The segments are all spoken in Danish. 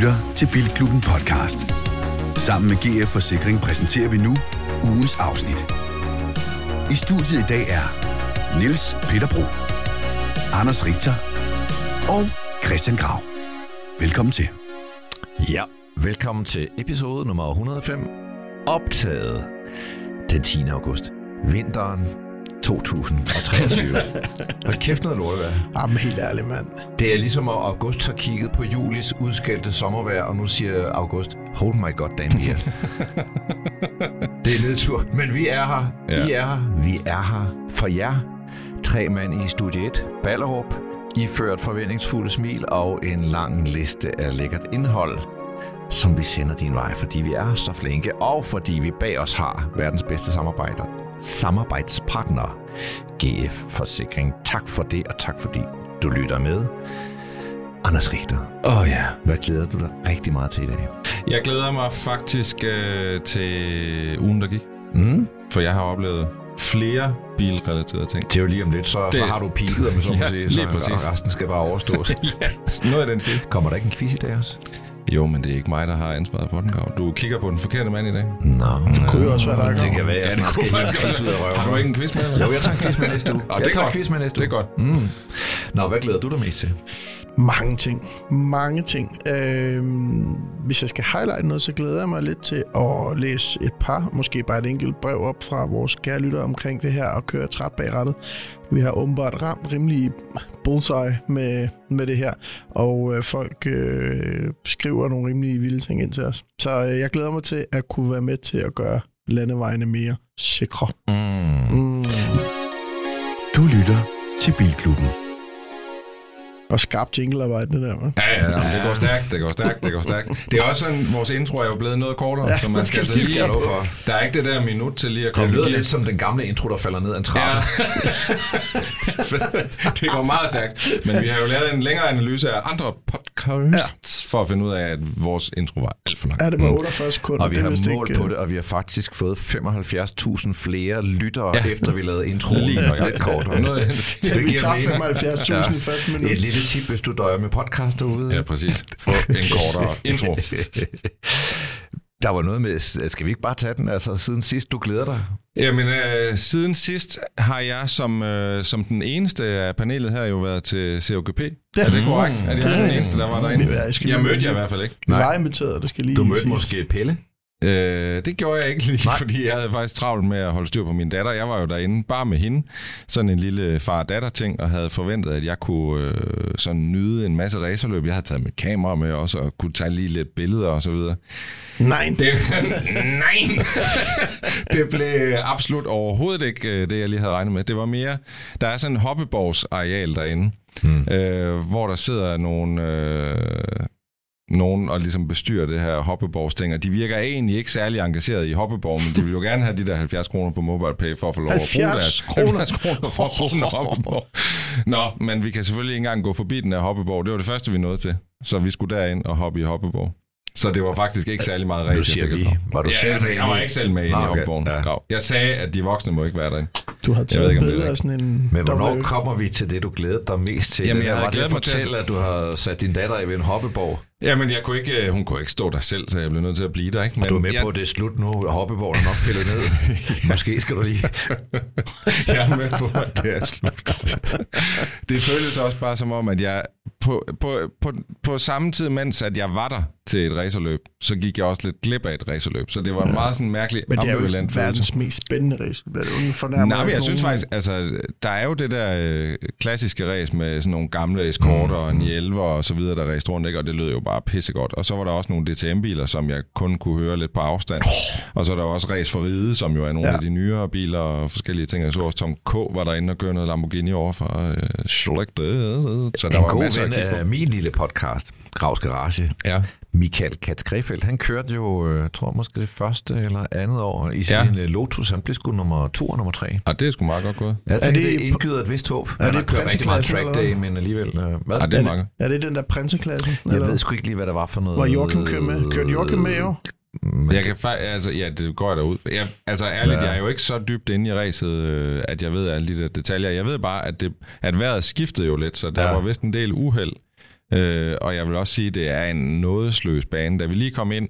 lytter til Bilklubben podcast. Sammen med GF Forsikring præsenterer vi nu ugens afsnit. I studiet i dag er Niels Peter Bro, Anders Richter og Christian Grav. Velkommen til. Ja, velkommen til episode nummer 105, optaget den 10. august. Vinteren 2023. Hold kæft noget lortevejr. Jamen, helt ærligt, mand. Det er ligesom at August har kigget på Julis udskældte sommervejr, og nu siger August, hold my god damn here. det er nedtur. Men vi er her. Ja. I er her. Vi er her for jer. Tre mand i studie 1. Ballerup. Iført forventningsfulde smil og en lang liste af lækkert indhold som vi sender din vej, fordi vi er så flinke, og fordi vi bag os har verdens bedste samarbejder, samarbejdspartner, GF Forsikring. Tak for det, og tak fordi du lytter med. Anders Richter. Åh oh, ja. Hvad glæder du dig rigtig meget til i dag? Jeg glæder mig faktisk øh, til ugen, der gik. Mm? For jeg har oplevet flere bilrelaterede ting. Det er jo lige om lidt, så, det... så har du peaked, om så må Ja, sige, så, præcis. resten skal bare overstås. ja, noget af den stil. Kommer der ikke en quiz i dag også? Jo, men det er ikke mig, der har ansvaret for den, Grav. Du kigger på den forkerte mand i dag. Nå. Det kunne jo også være, er Det kan være, Ja, jeg det snart kunne skal faktisk af røven. Har du ikke en quiz med? eller? Jo, jeg tager en quiz med næste uge. Nå, jeg det er tager en quiz med næste Det er uge. godt. Mm. Nå, hvad glæder du dig mest til? Mange ting. Mange ting. Øhm, hvis jeg skal highlight noget, så glæder jeg mig lidt til at læse et par, måske bare et enkelt brev op fra vores kære lytter omkring det her og køre træt bag rattet. Vi har åbenbart ramt rimelig bullseye med, med det her, og øh, folk øh, skriver nogle rimelig vilde ting ind til os. Så øh, jeg glæder mig til at kunne være med til at gøre landevejene mere sikre. Mm. Mm. Du lytter til Bilklubben. Og skarpt jinglearbejde, det der, hva'? Ja, ja, ja, det går stærkt, det går stærkt, det går stærkt. Det er også sådan, vores intro er jo blevet noget kortere, Ja, så man det skal skal altså lige på. for. Der er ikke det der minut til lige at Det komme lyder i gear. lidt som den gamle intro, der falder ned ad en trappe. Ja. det går meget stærkt. Men vi har jo lavet en længere analyse af andre podcasts, ja. for at finde ud af, at vores intro var alt for lang. Ja, det var 48 sekunder. Og vi det har målt på øh, det, og vi har faktisk fået 75.000 flere lyttere, Ja. efter vi lavede introen. Lige og kortere. Og noget. Så Det vi giver tager mening. 75.000 Ja. i første minut. Et lille tip, hvis du døjer med podcast derude. Ja, præcis. Få en kortere intro. Der var noget med, skal vi ikke bare tage den, altså siden sidst du glæder dig? Jamen, øh, siden sidst har jeg som, øh, som den eneste af panelet her jo været til COGP. Ja. Er det korrekt? Er det Det er- den eneste, der var derinde? Jeg Jeg mødte jer i hvert fald ikke. Vi Nej. var inviteret, det skal lige Du mødte måske Pelle. Øh, det gjorde jeg ikke lige, Nej. fordi jeg havde faktisk travlt med at holde styr på min datter. Jeg var jo derinde bare med hende, sådan en lille far-datter-ting, og havde forventet, at jeg kunne øh, sådan nyde en masse racerløb. Jeg havde taget mit kamera med også, og kunne tage lige lidt billeder og så videre. Nej, Det, nej! det blev absolut overhovedet ikke øh, det, jeg lige havde regnet med. Det var mere, der er sådan en hoppeborgsareal derinde, Hmm. øh, hvor der sidder nogle... Øh, nogen og ligesom bestyrer det her hoppeborgsting, og de virker egentlig ikke særlig engageret i hoppeborg, men de vil jo gerne have de der 70 kroner på MobilePay for at få lov at bruge 70 deres kroner? 70 kroner for at bruge en hoppeborg. Nå, men vi kan selvfølgelig ikke engang gå forbi den her hoppeborg. Det var det første, vi nåede til. Så vi skulle derind og hoppe i hoppeborg. Så det var faktisk ikke særlig meget race, Nu jeg siger vi. Var du ja, selv altså, med jeg var ikke selv med inde i okay. hoppeborgen. Ja. Jeg sagde, at de voksne må ikke være derinde. du har taget ikke, er billeder af rigtigt. sådan en... Men hvornår kommer vi til det, du glæder dig mest til? Jamen, det jeg havde glædet at mig til at du har sat din datter i ved en hoppeborg. Jamen, jeg kunne ikke, øh, hun kunne ikke stå der selv, så jeg blev nødt til at blive der. Ikke? Men Du er med jeg, på, at det er slut nu, og hoppeborgen er nok pillet ned. Måske skal du lige... jeg er med på, at det er slut. det føltes også bare som om, at jeg på, på, på, på samme tid, mens at jeg var der til et racerløb, så gik jeg også lidt glip af et racerløb. Så det var en meget sådan mærkelig, Men det er jo ikke følelse. verdens mest spændende race. Det er. Nej, men jeg synes faktisk, altså, der er jo det der øh, klassiske race med sådan nogle gamle eskorter og en 11 og så videre, der racede rundt, ikke? og det lød jo bare pissegodt. Og så var der også nogle DTM-biler, som jeg kun kunne høre lidt på afstand. Og så er der også race for ride, som jo er nogle Ja. ja. af de nyere biler og forskellige ting. Jeg så også Tom K. var derinde og kørte noget Lamborghini over for øh. Så der en var god ven af min lille podcast, Gravs Garage, Ja. Michael Katz Krefeldt, han kørte jo, øh, jeg tror måske det første eller andet år i Ja. sin ja. Lotus. Han blev sgu nummer to og nummer tre. Og det er sgu meget godt gået. Jeg tænkte, det det indgyder et vist håb. Er Han det har kørt rigtig meget track eller day, men alligevel... Øh, hvad? Ja, det er meget Er det den der prinseklassen? Jeg ved sgu ikke lige, hvad der var for noget... Hvor Joachim kører med. Kørte Joachim med år? Men Jeg kan fa- altså, ja, det går jeg derud. Jeg, altså ærligt, Ja. ja. jeg er jo ikke så dybt inde i racet, øh, at jeg ved alle de der detaljer. Jeg ved bare, at, det, at vejret skiftede jo lidt, så der Ja. ja. var vist en del uheld Øh, og jeg vil også sige, at det er en nådesløs bane. Da vi lige kom ind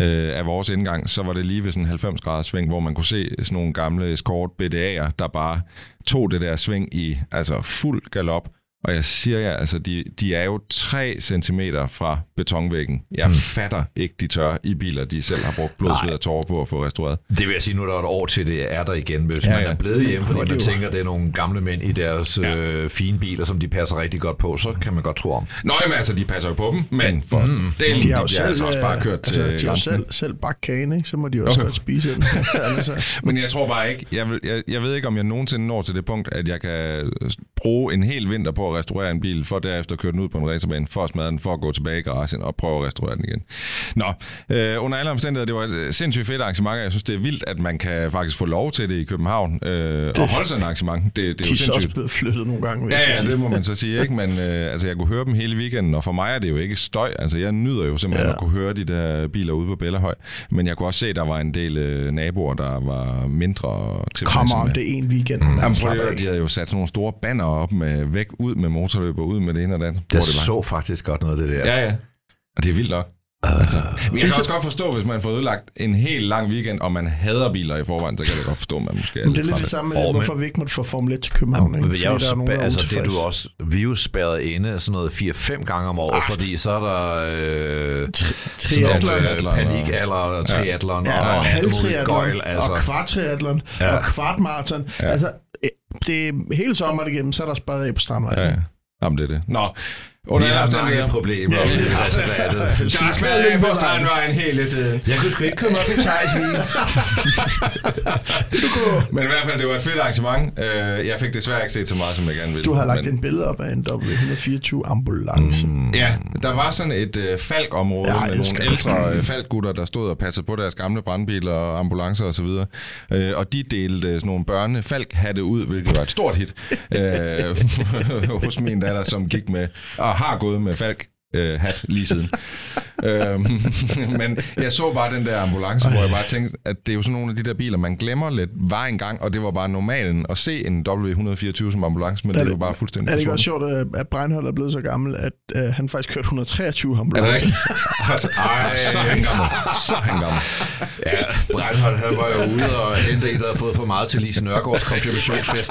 øh, af vores indgang, så var det lige ved sådan en 90 graders sving, hvor man kunne se sådan nogle gamle Escort BDA'er, der bare tog det der sving i altså fuld galop. Og jeg siger jer, altså, de, de er jo 3 cm fra betonvæggen. Jeg mm. fatter ikke, de tør i biler, de selv har brugt blod, sved og tårer på at få restaureret. Det vil jeg sige, nu er der et år til, det er der igen. Hvis ja, man er blevet hjemme, fordi man tænker, at det er nogle gamle mænd i deres ja. øh, fine biler, som de passer rigtig godt på, så kan man godt tro om. Nå, jamen altså, de passer jo på dem, men for mm. delen, De har jo de selv, altså også bare kørt altså, til de har jo selv, selv bagt kagen, ikke? Så må de jo også Okay. godt spise den. altså, Men jeg tror bare ikke, jeg, vil, jeg, jeg ved ikke, om jeg nogensinde når til det punkt, at jeg kan bruge en hel vinter på at restaurere en bil, for derefter køre den ud på en racerbane, for at smadre den, for at gå tilbage i garagen og prøve at restaurere den igen. Nå, øh, under alle omstændigheder, det var et øh, sindssygt fedt arrangement, og jeg synes, det er vildt, at man kan faktisk få lov til det i København, øh, og holde sådan et arrangement. Det, det er jo de er så også sindssygt. blevet flyttet nogle gange, Ja, ja, det må man så sige, ikke? Men øh, altså, jeg kunne høre dem hele weekenden, og for mig er det jo ikke støj. Altså, jeg nyder jo simpelthen ja. At kunne høre de der biler ude på Bellahøj. Men jeg kunne også se, at der var en del øh, naboer, der var mindre til Kommer om det en weekend. Jamen, man prøv at de havde jo sat sådan nogle store banner op med væk ud med motorløb og ud med det ene og det andet. Det, det så faktisk godt noget af det der. Ja, ja. Og det er vildt nok. Altså, men jeg kan også godt forstå, hvis man får ødelagt en helt lang weekend, og man hader biler i forvejen, så kan jeg godt forstå, at man måske er Men det er lidt det samme med, hvorfor vi ikke måtte få Formel 1 til København. Ikke? Men jeg er jo der er nogen, der er altså, det er du også, vi er jo spærret inde sådan noget 4-5 gange om året, fordi så er der øh, Triathlon. øh, og- panikalder og triathlon Ja, og, alt muligt halvtriathlon, gøjl, altså. og kvartriathlon, Ja. ja. og kvartmarathon. Ja. Altså, øh, det er hele sommeren igennem, så er der spadet af på strandvejen. Ja, ja. Jamen, det er det. Nå, under alle har mange problemer. Ja, ja. Altså, hvad er det? Der er spadet af på strandvejen hele tiden. Jeg kunne sgu ikke komme op i Thijsvig. Men i hvert fald, det var et fedt arrangement. Øh, Jeg fik desværre ikke set så meget, som jeg gerne ville. Du har lagt men, en billede op af en W124 ambulance. Mm. Ja, der var sådan et øh, falkområde Ja, med jeg nogle ældre øh, falkgutter, der stod og passede på deres gamle brandbiler og ambulancer osv. Og, øh, og de delte øh, sådan nogle børne falkhatte ud, hvilket var et stort hit øh, hos min datter, som gik med har gået med falk øh, hat lige siden. øhm, men jeg så bare den der ambulance, hvor jeg bare tænkte, at det er jo sådan nogle af de der biler, man glemmer lidt, var engang, og det var bare normalen at se en W124 som ambulance, men det, Er det er det- jo bare fuldstændig Er det ikke også sjovt, at- Breinholt er blevet så gammel, at uh, han faktisk kørte 123 Er det ambulance? rigtigt? Altså, Ej, så er han gammel. Så er han gammel. Ja, Breinholt, han var jo ude og hente en, der havde fået for meget til Lise Nørgaards konfirmationsfest.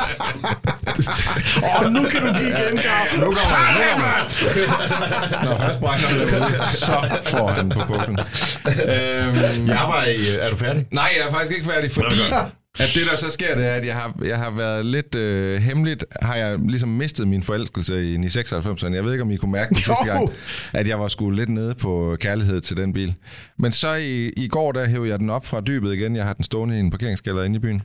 Åh, oh, nu kan du give igen, Gav. Nu kommer han, nu kommer han. Når først brænder det ud, så får han på puklen. Øhm, Jeg var i... Er du færdig? nej, jeg er faktisk ikke færdig, fordi at det, der så sker, det er, at jeg har, jeg har været lidt øh, hemmeligt, har jeg ligesom mistet min forelskelse i 96'erne. Jeg ved ikke, om I kunne mærke det sidste gang, at jeg var sgu lidt nede på kærlighed til den bil. Men så i, i går, der hævde jeg den op fra dybet igen. Jeg har den stående i en parkeringskælder inde i byen.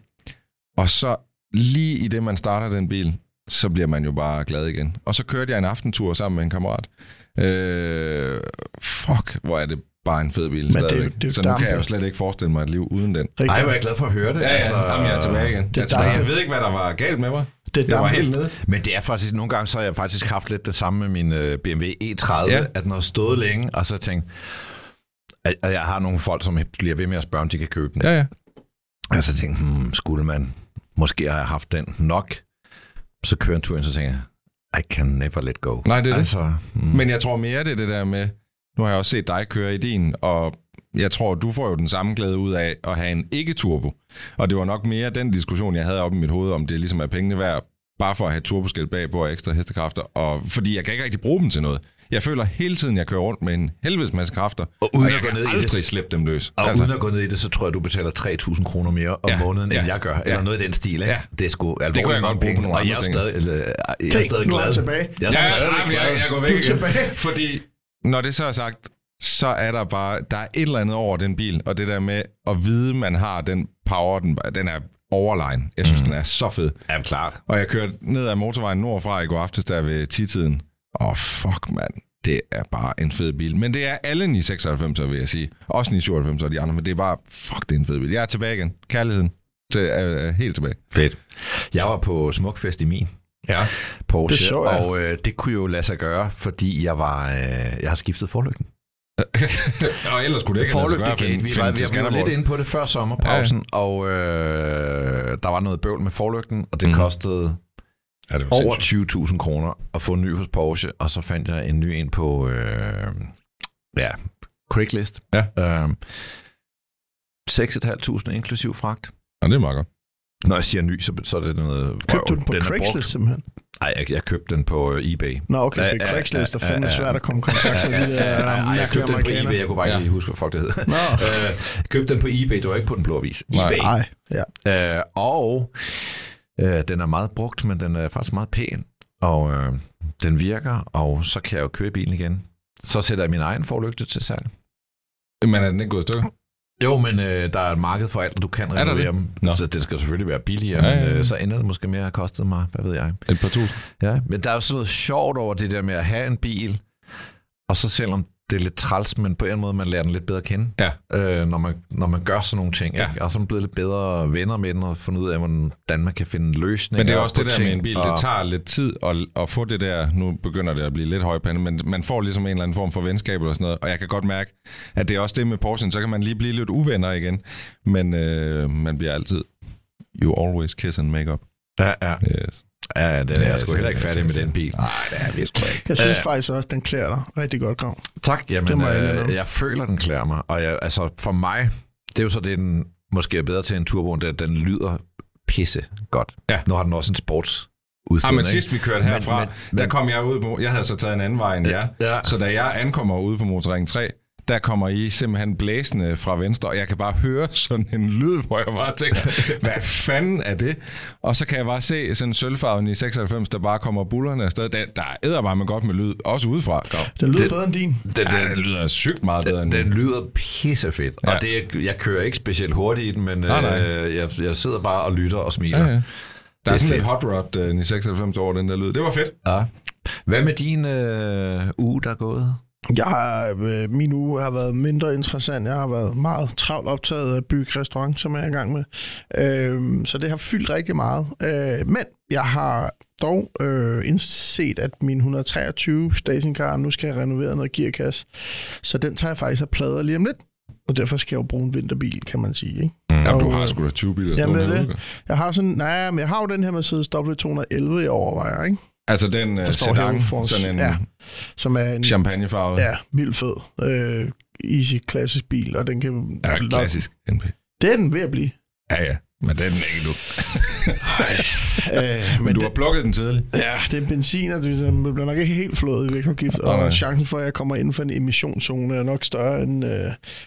Og så lige i det, man starter den bil, så bliver man jo bare glad igen. Og så kørte jeg en aftentur sammen med en kammerat. Øh, fuck, hvor er det bare en fed bil det jo- stadigvæk. det jo så nu kan jeg jo slet ikke forestille mig et liv uden den. Rigtig. Ej, hvor er jeg glad for at høre det. Ja, altså, ja, jamen, jeg er tilbage igen. Det Jeg, er tilbage. jeg ved ikke, hvad der var galt med mig. Det Jeg var helt nede. Men det er faktisk, nogle gange så har jeg faktisk haft lidt det samme med min øh, BMW E30, Ja. at den har stået længe, og så tænkt, at jeg har nogle folk, som bliver ved med at spørge, om de kan købe den. Ja, ja. Og så tænkte hmm, skulle man, måske har jeg haft den nok. Så kører en tur ind, så tænker jeg, I can never let go. Nej, det er det. altså, mm. Men jeg tror mere, det er det der med, nu har jeg også set dig køre i din, og jeg tror, du får jo den samme glæde ud af at have en ikke-turbo. Og det var nok mere den diskussion, jeg havde op i mit hoved, om det ligesom er pengene værd, bare for at have turboskilt bagpå og ekstra hestekræfter. Og fordi jeg kan ikke rigtig bruge dem til noget. Jeg føler hele tiden, jeg kører rundt med en helvedes masse kræfter, Og uden og at jeg gå kan ned i det- aldrig slippe dem løs. Og altså, uden at gå ned i det, så tror jeg, du betaler 3.000 kroner mere om Ja, måneden, end ja, jeg gør. ja. Eller noget i den stil. Ikke? Ja. Det er sgu alvorligt. Det kunne jeg godt mange bruge på Og jeg er stadig, jeg er stadig nu er glad. han tilbage. Jeg er Ja, stadig ja, glad. jeg, jeg går væk Du er tilbage. Fordi når det så er sagt, så er der bare, der er et eller andet over den bil, og det der med at vide, man har den power, den, den er overlegen. Jeg synes, mm. den er så fed. Ja, klart. Og jeg kørte ned ad motorvejen nordfra i går aftes, der ved 10-tiden. Åh, oh, fuck, mand. Det er bare en fed bil. Men det er alle 996'er, vil jeg sige. Også 997'er og de andre, men det er bare, fuck, det er en fed bil. Jeg er tilbage igen. Kærligheden til, er, er helt tilbage. Fedt. Jeg var på Smukfest i min. Ja. Porsche, Det så jeg. og øh, det kunne jo lade sig gøre, fordi jeg var øh, jeg har skiftet forlygten. og ellers kunne det ikke gøre at finde, vi, var, vi var lidt inde på det før sommerpausen, ja, og øh, der var noget bøvl med forlygten, og det mm. kostede Ja, det var over sindssygt. 20.000 kroner at få en ny hos Porsche, og så fandt jeg en ny en på øh, ja, Craigslist. Ja. Øh, 6.500 inklusiv fragt. Ja, det er meget godt. Når jeg siger ny, så, så er det noget. Købte du den på er Craigslist simpelthen? Nej, jeg, jeg købte den på øh, eBay. Nå, okay, Ja, for ja, Craigslist er fandme svært at komme i kontakt med de der Ej, jeg mærkelige købte den på eBay. Jeg kunne bare ikke Ja. lige huske, hvad fuck det hed. Nå, øh, jeg købte den på eBay. Det var ikke på den blå avis. Nej. eBay. nej, ja. Øh, og øh, den er meget brugt, men den er faktisk meget pæn. Og øh, den virker, og så kan jeg jo køre bilen igen. Så sætter jeg min egen forlygte til salg. Men er den ikke gået i stykker? Jo, men øh, der er et marked for alt, og du kan renovere dem. Så det skal selvfølgelig være billigere, Ja, ja, men ja. øh, så ender det måske med at have kostet mig, hvad ved jeg. Et par tusind. Ja, men der er jo sådan noget sjovt over det der med at have en bil, og så selvom det er lidt træls, men på en måde, man lærer den lidt bedre at kende, Ja. øh, når, man, når man gør sådan nogle ting. Ja. Ikke? Og så er man blevet lidt bedre venner med den, og fundet ud af, hvordan man kan finde løsninger Men det er også det der ting, med en bil. og- Det tager lidt tid at, at få det der. Nu begynder det at blive lidt højpande, men man får ligesom en eller anden form for venskab eller sådan noget. Og jeg kan godt mærke, at det er også det med Porsche. Så kan man lige blive lidt uvenner igen. Men øh, man bliver altid... You always kiss and make up. Ja, ja. Yes. Ja det er jeg Ja, sgu så- heller ikke færdig med den bil. Nej, det er vi sgu ikke. Jeg synes Øh. faktisk også, den klæder dig rigtig godt, Grav. Tak, jamen, Det må jeg øh, jeg føler, den klæder mig. Og jeg, altså, for mig, det er jo så det, den måske er bedre til en turbo, det, den lyder pisse godt. Ja. Nu har den også en sports Ah, men sidst vi kørte herfra, Men- men, men- der kom jeg ud på... Jeg havde så taget en anden vej end jer. Ja. Så da jeg ankommer ude på Motorring 3, der kommer I simpelthen blæsende fra venstre, og jeg kan bare høre sådan en lyd, hvor jeg bare tænker, hvad fanden er det? Og så kan jeg bare se sådan en sølvfarven i 96, der bare kommer bullerne afsted. Der, der æder bare med godt med lyd, også udefra. Den lyder Det- bedre end din. Den, Ja, den lyder sygt meget bedre den, end den lyder pissefedt. Ja. Ja. Og det, jeg kører ikke specielt hurtigt i den, men Nej, nej. øh, jeg, jeg sidder bare og lytter og smiler. Ja, ja. Der Det er er sådan fedt. hot rod øh, i 96 over den der lyd. Det var fedt. Ja. Hvad med din øh, uge, der er gået? Jeg har, øh, min uge har været mindre interessant. Jeg har været meget travlt optaget af at bygge restaurant, som jeg er i gang med. Øh, så det har fyldt rigtig meget. Øh, men jeg har dog øh, indset, at min 123 stationcar nu skal have renoveret noget gearkasse. Så den tager jeg faktisk af plader lige om lidt. Og derfor skal jeg jo bruge en vinterbil, kan man sige. Ikke? Du Og, har øh, sgu da 20 biler. Jamen, det. Jeg har sådan, nej, men jeg har jo den her Mercedes W211 i overvejer, ikke? Altså den uh, Der står sedan, sådan en ja. Som er en champagnefarvet. ja, vildt fed, øh, easy klassisk bil, og den kan... Er klassisk NP? Det er den ved at blive. Ja, ja. Men den er ikke nu. Øh, Men, men du har plukket den tidligt. Ja, det er benzin, og det bliver nok ikke helt flået i vægtafgift, og chancen for, at jeg kommer inden for en emissionszone er nok større end... Øh,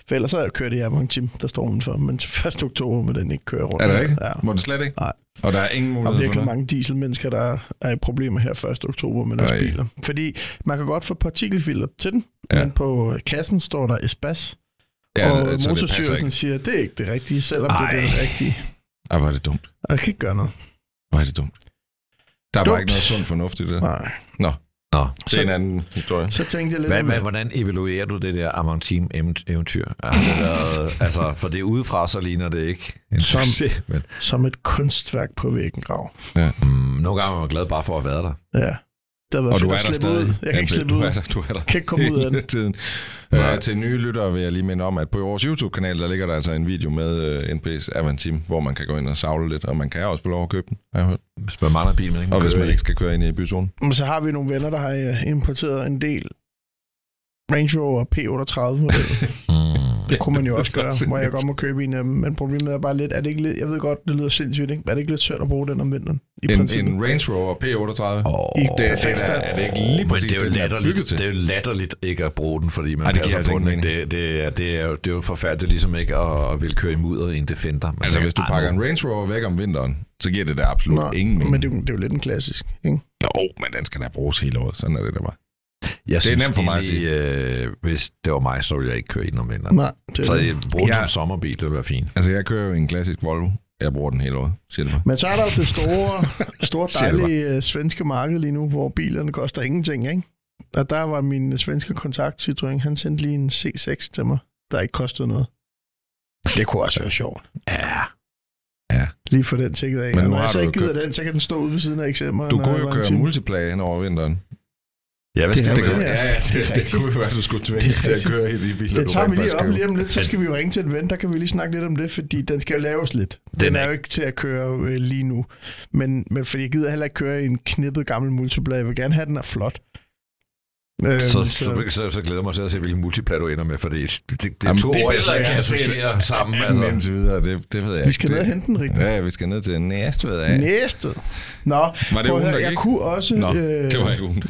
for ellers havde jeg kørt det her mange timer, der står udenfor, men til 1. oktober må den ikke køre rundt. Er det rigtigt? Ja. Må den slet ikke? Nej. Og der er ingen Der er mulighed for virkelig det? mange dieselmennesker, der er i problemer her 1. oktober med deres Ej. biler. Fordi man kan godt få partikelfilter til den, Ja. men på kassen står der Espas, Ja, og det- det Motorstyrelsen ikke. siger, at det er ikke det rigtige, selvom Ej. det er det rigtige. Ej, hvor er det dumt. Og jeg kan ikke gøre noget. Hvor er det dumt. Der er Dumt. bare ikke noget sund fornuft i det. Nej. Nå. Det er en anden historie. Så tænkte jeg lidt Hvad, om, hvad, hvordan evaluerer du det der Amantim eventyr? Har det været, altså, for det er udefra, så ligner det ikke en Som- succes. Men, som et kunstværk på væggen, Grav. mm, nogle gange er man glad bare for at være der. Ja. Det har været Og du er der slippe stadig. ud. Jeg kan ikke slippe du ud. Er der, du er der. Jeg kan ikke komme ud af den. tiden. Nej. Uh, til nye lyttere vil jeg lige minde om, at på vores YouTube-kanal, der ligger der altså en video med uh, NP's Avantim, hvor man kan gå ind og savle lidt, og man kan også få lov at købe den, jeg hørt. Hvis man mangler bil, men ikke Og hvis man ikke skal køre ind i byzonen. Men så har vi nogle venner, der har øh, importeret en del Range Rover P38 model. Mm. Det kunne man jo også gøre, hvor jeg godt må købe en af dem. Men problemet er bare lidt, er det ikke lidt, jeg ved godt, det lyder sindssygt, ikke? Er det ikke lidt svært at bruge den om vinteren? I En, princippet? en Range Rover P38. Oh, I det, det, perfekt er, stand. er det ikke lige men præcis det er, jo er bygget latterligt, det er jo latterligt ikke at bruge den, fordi man Ej, det passer altså på den. Det, det, er, det, er jo, det er jo forfærdeligt. Det ligesom ikke at, at ville køre i mudder i en Defender. Man Altså, tænker, hvis du "Ej, pakker en Range Rover væk om vinteren, så giver det da absolut Nå, ingen mening. Men det, er jo- det er jo lidt en klassisk, ikke? Jo, men den skal da bruges hele året. Sådan er det da bare. Jeg Det er nemt for mig at egentlig, Øh, hvis det var mig, så ville jeg ikke køre i den om vinteren. Nej, det Så jeg den Ja. som sommerbil, det ville være fint. Altså, jeg kører jo en klassisk Volvo. Jeg bruger den hele året, Silver. Men så er der det store, store dejlige uh, svenske marked lige nu, hvor bilerne koster ingenting, ikke? Og der var min øh, svenske kontakt, Citroën, han sendte lige en C6 til mig, der ikke kostede noget. Det kunne også være sjovt. Ja. Lige for den tjekket af. Men nu har jeg så ikke gider den, så kan den stå ude ved siden af eksempler. Du kunne jo køre multiplay hen over vinteren. Ja, hvad Det skal er vi rigtigt, gøre? ja. Ja, Det det, det kunne være, at du skulle Det tvinge til at køre i de biler, Det tager vi lige op lige om lidt, så skal vi jo ringe til en ven, der kan vi lige snakke lidt om det, fordi den skal jo laves lidt. Den, Den er jo ikke til at køre øh, lige nu. Men, men fordi jeg gider heller ikke køre i en knippet gammel multiplayer. Jeg vil gerne have, den er flot. Øhm, Så, så, så, så, så glæder jeg mig til at se, hvilken multiplat du ender med, for det, det, det, er to år, jeg jeg kan associere sammen. Altså. Indtil videre, det, det ved jeg vi skal ned og hente den rigtigt. Ja, vi skal ned til Næstved af. Næste. Nå, Var det prøv jeg gik? kunne også... Nå, øh, det var ikke ugen.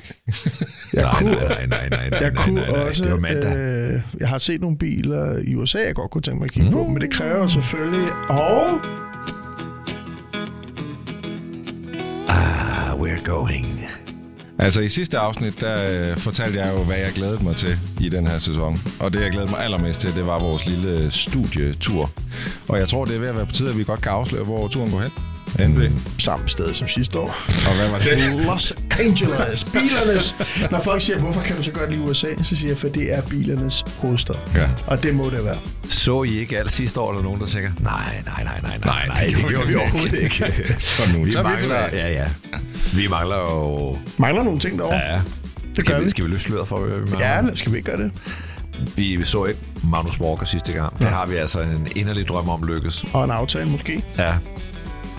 jeg Nej, kunne, nej, nej, nej, nej, nej, Jeg nej, kunne nej, nej. også, Det var mandag. øh, jeg har set nogle biler i USA, jeg godt kunne tænke mig at kigge mm. på, men det kræver selvfølgelig, og Ah, we're going. Altså i sidste afsnit, der øh, fortalte jeg jo, hvad jeg glædede mig til i den her sæson. Og det, jeg glædede mig allermest til, det var vores lille studietur. Og jeg tror, det er ved at være på tide, at vi godt kan afsløre, hvor turen går hen. Endelig. samme sted som sidste år. Og hvad var det? Los Angeles, bilernes. Når folk siger, hvorfor kan du så godt lide USA, så siger jeg, for det er bilernes hovedstad. Ja. Og det må det være. Så I ikke alt sidste år, eller nogen, der tænker, nej, nej, nej, nej, Nej, nej, det gjorde vi overhovedet ikke. Så nu vi vi mangler, tilbage. ja, ja. Vi mangler jo... Mangler nogle ting derovre? Ja, det gør skal, vi. vi, skal vi løfte sløret for, hvad vi mangler? Ja, skal vi ikke gøre det? Vi, vi så ikke Magnus Walker sidste gang. Det har vi altså en inderlig drøm om lykkes. Og en aftale måske. Ja.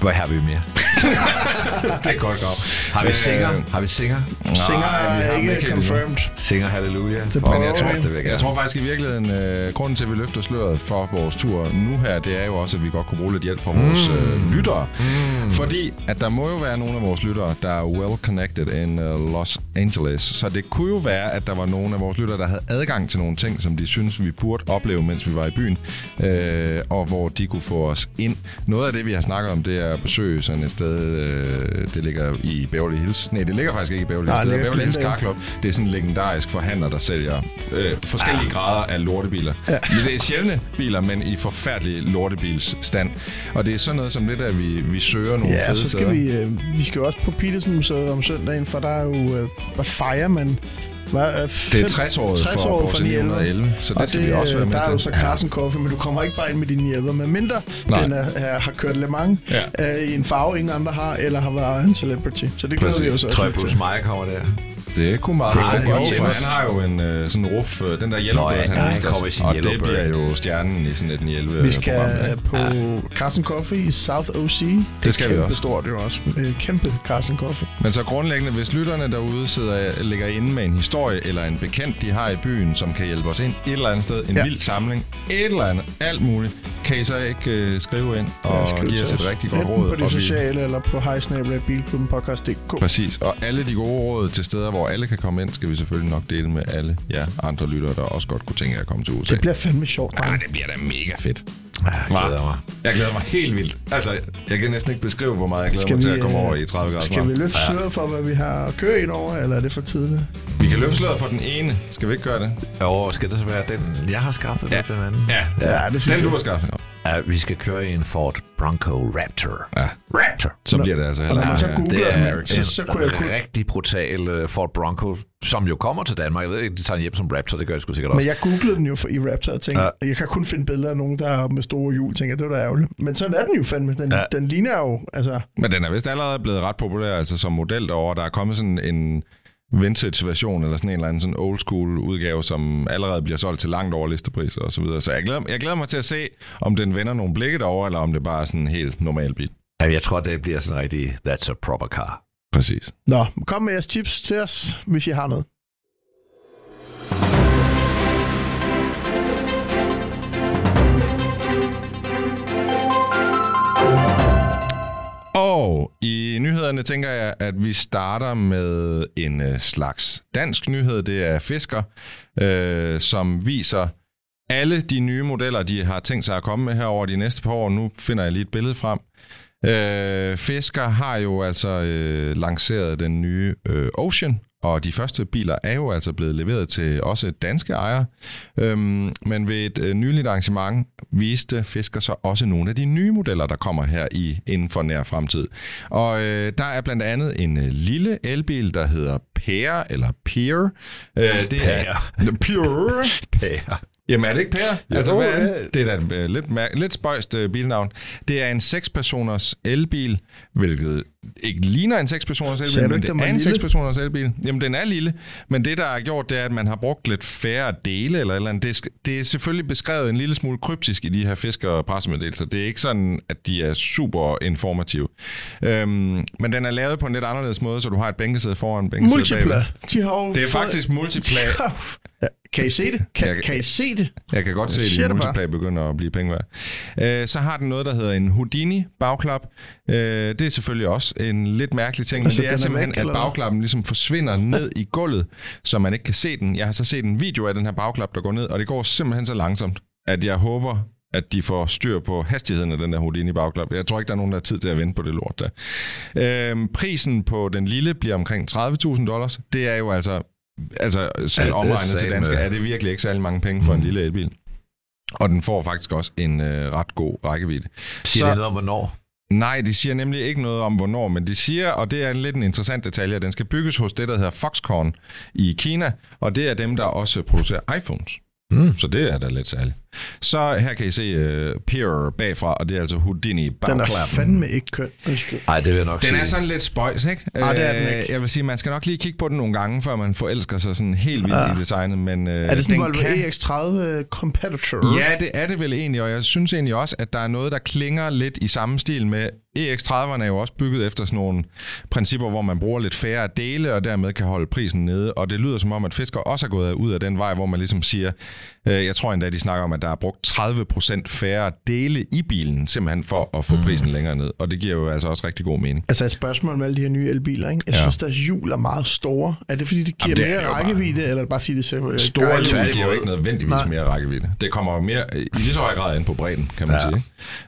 Hvad har vi mere? det er godt godt. Har vi Øh, singer? Har vi singer? Singer Nej, er ikke ikke confirmed. Singer Halleluja. Det Men jeg tror, det vil jeg tror faktisk i virkeligheden, øh, grunden til, at vi løfter sløret for vores tur nu her, det er jo også, at vi godt kunne bruge lidt hjælp fra vores øh, lyttere. Mm. Fordi at der må jo være nogle af vores lyttere, der er well connected in uh, Los Angeles. Så det kunne jo være, at der var nogle af vores lyttere, der havde adgang til nogle ting, som de synes, vi burde opleve, mens vi var i byen. Øh, og hvor de kunne få os ind. Noget af det, vi har snakket om, det er at besøge sådan et sted, øh, det ligger i Beverly Hills. Nej, det ligger faktisk ikke i Beverly Nej, Hills. det Det er Beverly Hills. Car Club. Det er sådan en legendarisk forhandler, der sælger øh, forskellige ja. grader af lortebiler. Ja. Det er sjældne biler, men i forfærdelig lortebilsstand. Og det er sådan noget som det der, vi, vi søger nogle Ja, fede så skal steder. vi, øh, vi skal jo også på Petersen Museet om søndagen, for der er jo, øh, hvad fejrer man? Hvad, øh, Det er fem- 60-året 60 for år Porsche 911, så det og skal vi også være med der er jo til. så Carson Coffee, men du kommer ikke bare ind med din 911, med mindre Nej. den er, er, har kørt Le Mans Ja. øh, i en farve, ingen andre har, eller har været en celebrity. Så det glæder vi os også Tror jeg, lidt Bruce til. Meyer kommer der. Det kunne meget Det det kunne godt tænkes. han har jo en øh, sådan ruf, øh, den der Yellowbird, Nå, ja, han ja, viste han kommer i os, sin og det bliver jo stjernen i sådan et 911 Vi skal program. på Carson Coffee i South OC. Det skal vi også. stort jo også. Øh, Kæmpe Carson Coffee. Men så grundlæggende, hvis lytterne derude sidder ligger inde med en historie eller en bekendt, de har i byen, som kan hjælpe os ind et eller andet sted, en Ja. ja. vild samling, et eller andet, alt muligt, kan I så ikke øh, skrive ind og skriv give os et rigtig godt råd. på de sociale eller på hejsnabelagbilklubbenpodcast.dk. Præcis, og alle de gode råd til steder, hvor alle kan komme ind, skal vi selvfølgelig nok dele med alle jer andre lyttere, der også godt kunne tænke jer at komme til USA. Det bliver fandme sjovt, Ja, drenge. det bliver da mega fedt. Ja, jeg glæder mig. Jeg glæder mig helt vildt. Altså, jeg kan næsten ikke beskrive, hvor meget jeg glæder Skal mig til vi, at komme øh, over i 30 grader Skal vi løfte sløret for, hvad vi har at køre ind over, eller er det for tidligt? Vi kan løfte sløret for den ene. Skal vi ikke gøre det? Jo, skal det så være den, jeg har skaffet, ja. den anden? Ja, Ja, det synes den du jeg. har skaffet. Ja, vi skal køre i en Ford Bronco Raptor. Ja, Raptor! så bliver det altså Og heller når man så ikke googler Det er den, så, så kunne jeg kunne... rigtig brutal uh, Ford Bronco, som jo kommer til Danmark. Jeg ved ikke, de tager den hjem som Raptor, det gør jeg sgu sikkert Men også. jeg googlede den jo for, i Raptor og tænkte, Ja. jeg kan kun finde billeder af nogen, der er med store hjul. Tænker, det var da ærgerligt. Men sådan er den jo fandme. Den, ja. den ligner jo, altså... Men den er vist allerede blevet ret populær, altså som model derovre. Der er kommet sådan en vintage version, eller sådan en eller anden sådan old school udgave, som allerede bliver solgt til langt over listepriser og så videre. Så jeg glæder, jeg glæder mig til at se, om den vender nogle blikke derovre, eller om det bare er sådan en helt normal bil. Ja, jeg tror, det bliver sådan en rigtig, that's a proper car. Præcis. Nå, kom med jeres tips til os, hvis I har noget. Og i nyhederne tænker jeg, at vi starter med en øh, slags dansk nyhed. Det er Fisker, øh, som viser alle de nye modeller, de har tænkt sig at komme med her over de næste par år. Nu finder jeg lige et billede frem. Øh, Fisker har jo altså øh, lanceret den nye øh, Ocean, og de første biler er jo altså blevet leveret til også danske ejere. Øhm, men ved et øh, nyligt arrangement viste Fisker så også nogle af de nye modeller, der kommer her i inden for nær fremtid. Og øh, der er blandt andet en øh, lille elbil, der hedder Pear, eller Peer. Øh, det er Pure. Pære. Jamen er det ikke Per? Jo, altså, hvad er det? det er da øh, lidt, mær- lidt spøjst uh, bilnavn. Det er en 6-personers elbil, hvilket ikke ligner en 6-personers Sagde elbil, du men det er en lille? 6-personers elbil. Jamen, den er lille, men det, der er gjort, det er, at man har brugt lidt færre dele eller eller andet. Det er, det er selvfølgelig beskrevet en lille smule kryptisk i de her fisker- og pressemeddelelser. Det er ikke sådan, at de er super informative. Øhm, men den er lavet på en lidt anderledes måde, så du har et bænkesæde foran bænkesæde bagved. Multipla. De har jo Det er faktisk multiplay. Ja, Kan I se det? Kan, Jeg- kan I se det? Jeg kan godt se, siger at multiplay begynder at blive penge værd. Øh, så har den noget, der hedder en Houdini bagklap. Øh, det er selvfølgelig også en lidt mærkelig ting, men Altså, det er er simpelthen, væk, at bagklappen ligesom forsvinder ned i gulvet, så man ikke kan se den. Jeg har så set en video af den her bagklap, der går ned, og det går simpelthen så langsomt, at jeg håber, at de får styr på hastigheden af den der Houdini bagklap. Jeg tror ikke, der er nogen, der har tid til at vente på det lort der. Øhm, prisen på den lille bliver omkring 30.000 dollars. Det er jo altså, altså selv det er omregnet til danske, er det virkelig ikke særlig mange penge for en lille elbil. Og den får faktisk også en øh, ret god rækkevidde. Siger Så- det noget om, hvornår? Nej, de siger nemlig ikke noget om, hvornår, men de siger, og det er en lidt en interessant detalje, at den skal bygges hos det, der hedder Foxconn i Kina, og det er dem, der også producerer iPhones. Mm. Så det er da lidt særligt. Så her kan I se uh, Pier bagfra, og det er altså Houdini Den er bagklappen. fandme ikke køn. Undskyld. Nej, det vil jeg nok Den sige. er sådan lidt spøjs, ikke? Nej, det er den Øh, ikke. Jeg vil sige, man skal nok lige kigge på den nogle gange, før man forelsker sig sådan helt vildt Ja. i designet. Men, øh, Er det sådan en Volvo kan- EX30 Competitor? Ja, det er det vel egentlig, og jeg synes egentlig også, at der er noget, der klinger lidt i samme stil med EX30'erne er jo også bygget efter sådan nogle principper, hvor man bruger lidt færre dele, og dermed kan holde prisen nede. Og det lyder som om, at Fisker også er gået ud af den vej, hvor man ligesom siger, øh, jeg tror endda, de snakker om, at der er brugt 30% færre dele i bilen, simpelthen for at få prisen længere ned. Og det giver jo altså også rigtig god mening. Altså et spørgsmål med alle de her nye elbiler, ikke? Jeg Ja. synes, deres hjul er meget store. Er det, fordi det giver Jamen, det er mere jo bare- rækkevidde, eller er det bare fordi, det ser øh, Store hjul giver jo ikke nødvendigvis Nej. mere rækkevidde. Det kommer jo mere, i lige så høj grad ind på bredden, kan man Ja.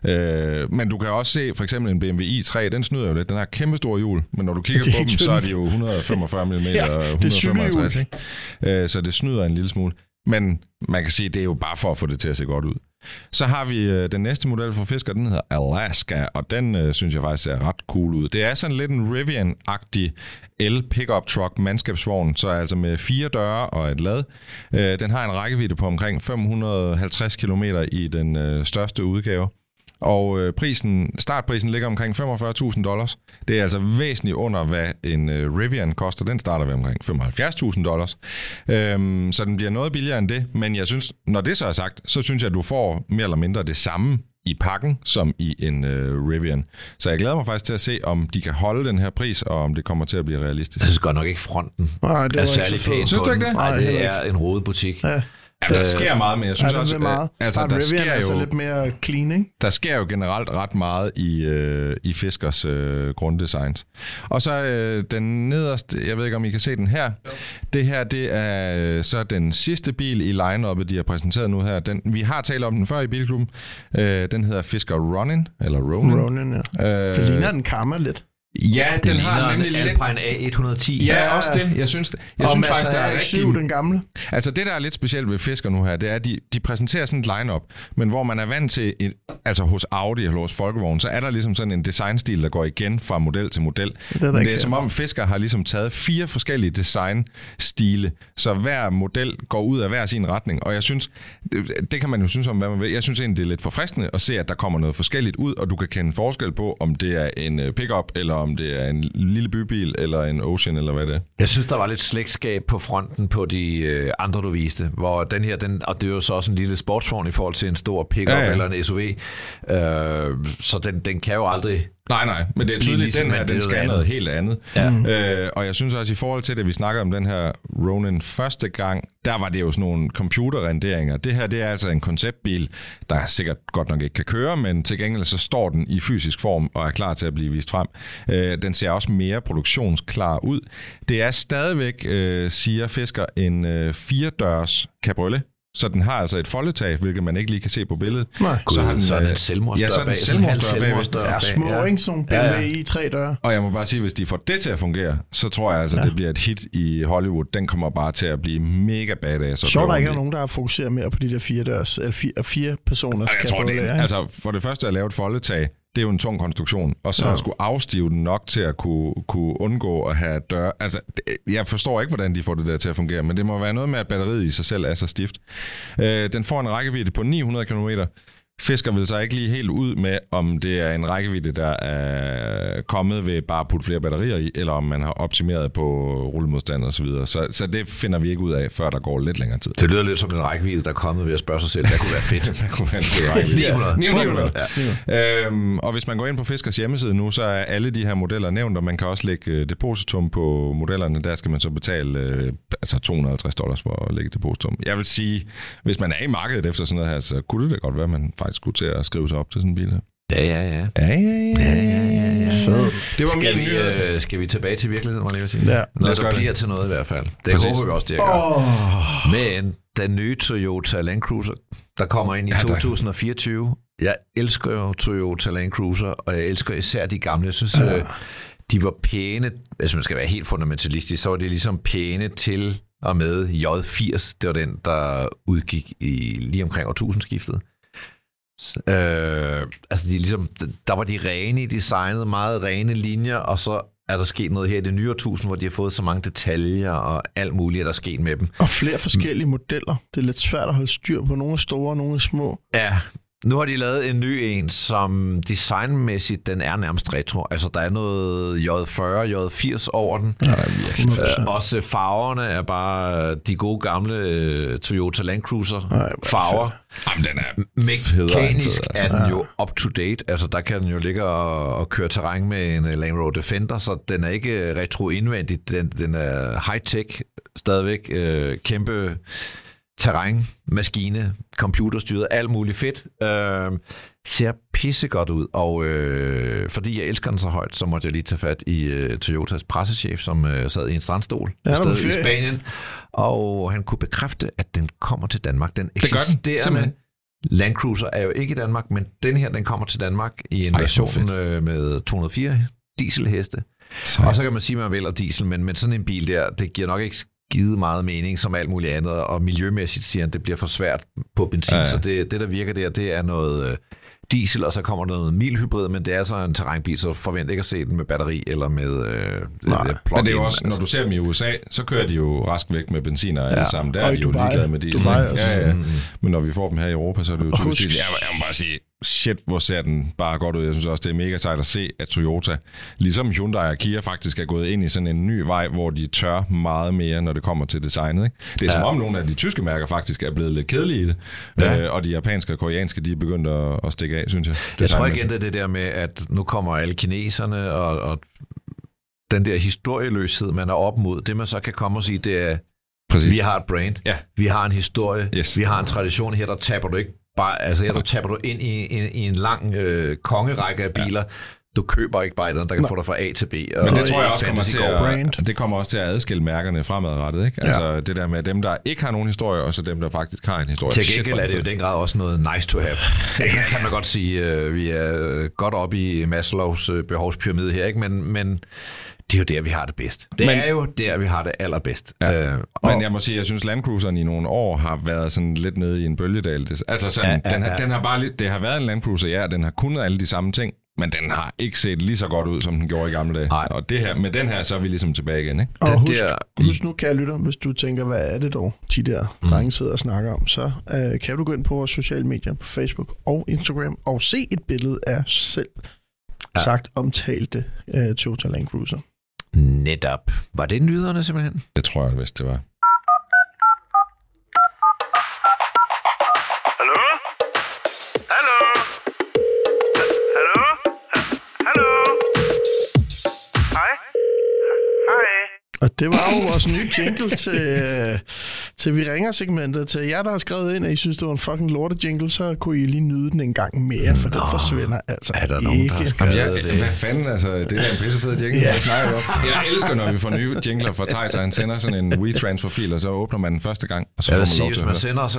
sige. Øh, men du kan også se, for eksempel en BMW i3, den snyder jo lidt. Den har kæmpe store hjul, men når du kigger er på dem, så er de jo 145 mm Ja, og det er 155, cykelhjul. ikke? Øh, så det snyder en lille smule. Men man kan sige, det er jo bare for at få det til at se godt ud. Så har vi øh, den næste model for Fisker, den hedder Alaska, og den øh, synes jeg faktisk ser ret cool ud. Det er sådan lidt en Rivian-agtig el-pickup truck mandskabsvogn, så altså med fire døre og et lad. Øh, den har en rækkevidde på omkring 550 km i den øh, største udgave. Og øh, prisen, startprisen ligger omkring 45.000 dollars. Det er altså væsentligt under, hvad en øh, Rivian koster. Den starter ved omkring 75.000 dollars. Øhm, så den bliver noget billigere end det. Men jeg synes, når det så er sagt, så synes jeg, at du får mere eller mindre det samme i pakken, som i en øh, Rivian. Så jeg glæder mig faktisk til at se, om de kan holde den her pris, og om det kommer til at blive realistisk. Jeg synes godt nok ikke fronten Nej, det er særlig så pæn fedt. Synes du ikke det? Nej, det er en rodebutik. Ja. Ja, der sker meget, men jeg synes ja, også, meget. øh, altså, der Rivian sker er så jo... lidt mere clean, ikke? der sker jo generelt ret meget i, øh, i Fiskers øh, grunddesigns. Og så øh, den nederste, jeg ved ikke om I kan se den her. Det her, det er øh, så den sidste bil i line-up'et, de har præsenteret nu her. Den, vi har talt om den før i Bilklubben. Øh, den hedder Fisker Ronin, eller Ronin. Ronin, ja. Øh, Det ligner en kammer lidt. Ja, Den den har en nemlig lidt... Alpine A110. Ja, også det. Jeg synes, jeg og synes faktisk, der er RX-7, rigtig... den gamle. Altså det, der er lidt specielt ved Fisker nu her, det er, at de, de præsenterer sådan et line-up, men hvor man er vant til, et, altså hos Audi eller hos Folkevogn, så er der ligesom sådan en designstil, der går igen fra model til model. Det er men det er som om Fisker har ligesom taget fire forskellige designstile, så hver model går ud af hver sin retning, og jeg synes, det, det kan man jo synes om, hvad man vil. Jeg synes egentlig, det er lidt forfriskende at se, at der kommer noget forskelligt ud, og du kan kende forskel på, om det er en øh, pickup, eller om det er en lille bybil, eller en Ocean, eller hvad det er. Jeg synes, der var lidt slægtskab på fronten på de øh, andre, du viste. Hvor den her, den, og det er jo så også en lille sportsvogn i forhold til en stor pickup Ja, ja. eller en SUV. Øh, så den, den kan jo aldrig... Nej, nej, men det er tydeligt, ligesom, den her, den er skal noget helt andet. Ja. Øh, og jeg synes også, i forhold til det, vi snakkede om den her Ronin første gang, der var det jo sådan nogle computerrenderinger. Det her, det er altså en konceptbil, der sikkert godt nok ikke kan køre, men til gengæld så står den i fysisk form og er klar til at blive vist frem. Øh, den ser også mere produktionsklar ud. Det er stadigvæk, øh, siger Fisker, en øh, firedørs cabriolet. Så den har altså et foldetag, hvilket man ikke lige kan se på billedet. Nej. så har den, så er den en selvmordsdør ja, så er den bag. Sådan en selvmordsdør selvmordsdør er bag, små, ja. ikke? Sådan Ja, BMW ja. i tre døre. Og jeg må bare sige, hvis de får det til at fungere, så tror jeg altså, ja. det bliver et hit i Hollywood. Den kommer bare til at blive mega badass. Sjovt, der ikke er nogen, der har fokuseret mere på de der fire, dørs, eller fire, fire personers jeg tror, det, ikke? altså, for det første at lave et foldetag, det er jo en tung konstruktion. Og så Ja. skulle afstive den nok til at kunne, kunne undgå at have døre. Altså, jeg forstår ikke, hvordan de får det der til at fungere, men det må være noget med, at batteriet i sig selv er så stift. Øh, den får en rækkevidde på 900 km. Fisker vil så ikke lige helt ud med, om det er en rækkevidde, der er kommet ved bare at putte flere batterier i, eller om man har optimeret på rullemodstand og så videre. Så, så det finder vi ikke ud af, før der går lidt længere tid. Det lyder lidt som en rækkevidde, der er kommet ved at spørge sig selv, hvad kunne være fedt. Hvad kunne være en rækkevidde? 900. 900. Ja. Øhm, og hvis man går ind på Fiskers hjemmeside nu, så er alle de her modeller nævnt, og man kan også lægge øh, depositum på modellerne. Der skal man så betale øh, altså 250 dollars for at lægge depositum. Jeg vil sige, hvis man er i markedet efter sådan noget her, så kunne det da godt være, at man faktisk skulle til at skrive sig op til sådan en bil her. Ja, ja, ja. Ja, ja, ja, ja, ja. Fed. Det var Skal vi, øh, skal vi tilbage til virkeligheden, må jeg lige sige? Ja. Lad Lad os os gøre blive det. til noget i hvert fald. Det Præcis. håber vi også, det gør. Åh, Men den nye Toyota Land Cruiser, der kommer ind i Ja, tak. 2024. Jeg elsker jo Toyota Land Cruiser, og jeg elsker især de gamle. Jeg synes, øh, de var pæne. Hvis man skal være helt fundamentalistisk, så var de ligesom pæne til og med J80. Det var den, der udgik i lige omkring årtusindskiftet. Øh, altså, de ligesom, der var de rene i designet, meget rene linjer, og så er der sket noget her i det nye årtusind, hvor de har fået så mange detaljer og alt muligt, er der sket med dem. Og flere forskellige modeller. Det er lidt svært at holde styr på. Nogle er store, nogle er små. Ja, nu har de lavet en ny en, som designmæssigt, den er nærmest retro. Altså, der er noget J40, J80 over den. Ja, er virkelig. Øh, også farverne er bare de gode gamle øh, Toyota Land Cruiser er farver. Jamen, den er Mekanisk fed, altså. er den jo up to date. Altså, der kan den jo ligge og, og køre terræn med en øh, Land Rover Defender, så den er ikke retro indvendigt. Den, den er high-tech stadigvæk. Øh, kæmpe terræn, maskine, computerstyret, alt muligt fedt. Øh, ser pissegodt ud, og øh, fordi jeg elsker den så højt, så måtte jeg lige tage fat i øh, Toyotas pressechef, som øh, sad i en strandstol Ja, i. Spanien, og han kunne bekræfte, at den kommer til Danmark. Den eksisterende. Land Cruiser er jo ikke i Danmark, men den her, den kommer til Danmark i en Ej, version øh, med 204 dieselheste. Sejt. Og så kan man sige, at man vælger diesel, men, men sådan en bil der, det giver nok ikke skide meget mening som alt muligt andet, og miljømæssigt siger han, det bliver for svært på benzin, Ja, ja, så det, det, der virker der, det er noget øh, diesel, og så kommer der noget milhybrid, men det er så en terrænbil, så forvent ikke at se den med batteri eller med øh, Nej, øh, Men det er jo også, når du ser dem i USA, så kører de jo rask væk med benzin og alle Ja. sammen. Der Og er i de jo ligeglade med diesel. Dubai også. ja, ja. Mm. Men når vi får dem her i Europa, så er det jo typisk. husk- Jeg, jeg må bare sige, shit, hvor ser den bare godt ud. Jeg synes også, det er mega sejt at se, at Toyota, ligesom Hyundai og Kia, faktisk er gået ind i sådan en ny vej, hvor de tør meget mere, når det kommer til designet. Ikke? Det er ja. som om nogle af de tyske mærker faktisk er blevet lidt kedelige i det. Ja. Øh, og de japanske og koreanske, de er begyndt at, at stikke af, synes jeg. Jeg tror igen, det er det der med, at nu kommer alle kineserne, og, og den der historieløshed, man er op mod, det man så kan komme og sige, det er, Præcis. vi har et brand, Ja. vi har en historie, Yes. vi har en tradition her, der taber du ikke bare, altså her der taber du ind i, i, i en lang øh, kongerække af biler. Du køber ikke bare et der kan få dig fra A til B. Og Men det tror jeg også kommer til at, brand. det kommer også til at adskille mærkerne fremadrettet. Ikke? Altså det der med dem, der ikke har nogen historie, og så dem, der faktisk har en historie. Til gengæld er det jo i den grad også noget nice to have. Det kan man godt sige. øh, Vi er godt oppe i Maslows øh, behovspyramide her, ikke? Men, men det er jo der, vi har det bedst. Det Men- er jo der, vi har det allerbedst. Ja. Øh, og, Men jeg må sige, jeg synes, Land Cruiseren i nogle år har været sådan lidt nede i en bølgedal. Det- Altså sådan, ja, Ja, den, har, ja. den har bare lidt, det har været en Land Cruiser, ja, den har kunnet alle de samme ting, men den har ikke set lige så godt ud, som den gjorde i gamle dage. Nej. Og det her, med den her, så er vi ligesom tilbage igen, ikke? Og Den husk, der- husk nu, kære lytter, hvis du tænker, hvad er det dog, de der mm. drenge sidder og snakker om, så øh, kan du gå ind på vores sociale medier på Facebook og Instagram og se et billede af selv ja. sagt omtalte øh, Toyota Land Cruiser netop. Var det nyderne simpelthen? Det tror jeg, hvis det var. Og det var jo vores nye jingle til, øh, til Vi Ringer-segmentet. Til jer, der har skrevet ind, at I synes, det var en fucking lorte jingle, så kunne I lige nyde den en gang mere, for den forsvinder altså Er der nogen, ikke. der har skrevet Jamen, jeg, det? hvad fanden, altså, det er en pissefed jingle, Ja. jeg snakker om. Jeg elsker, når vi får nye jingler fra Thijs, og han sender sådan en WeTransfer-fil, og så åbner man den første gang, og så Jeg får man sige, lov hvis til at man høre. sender os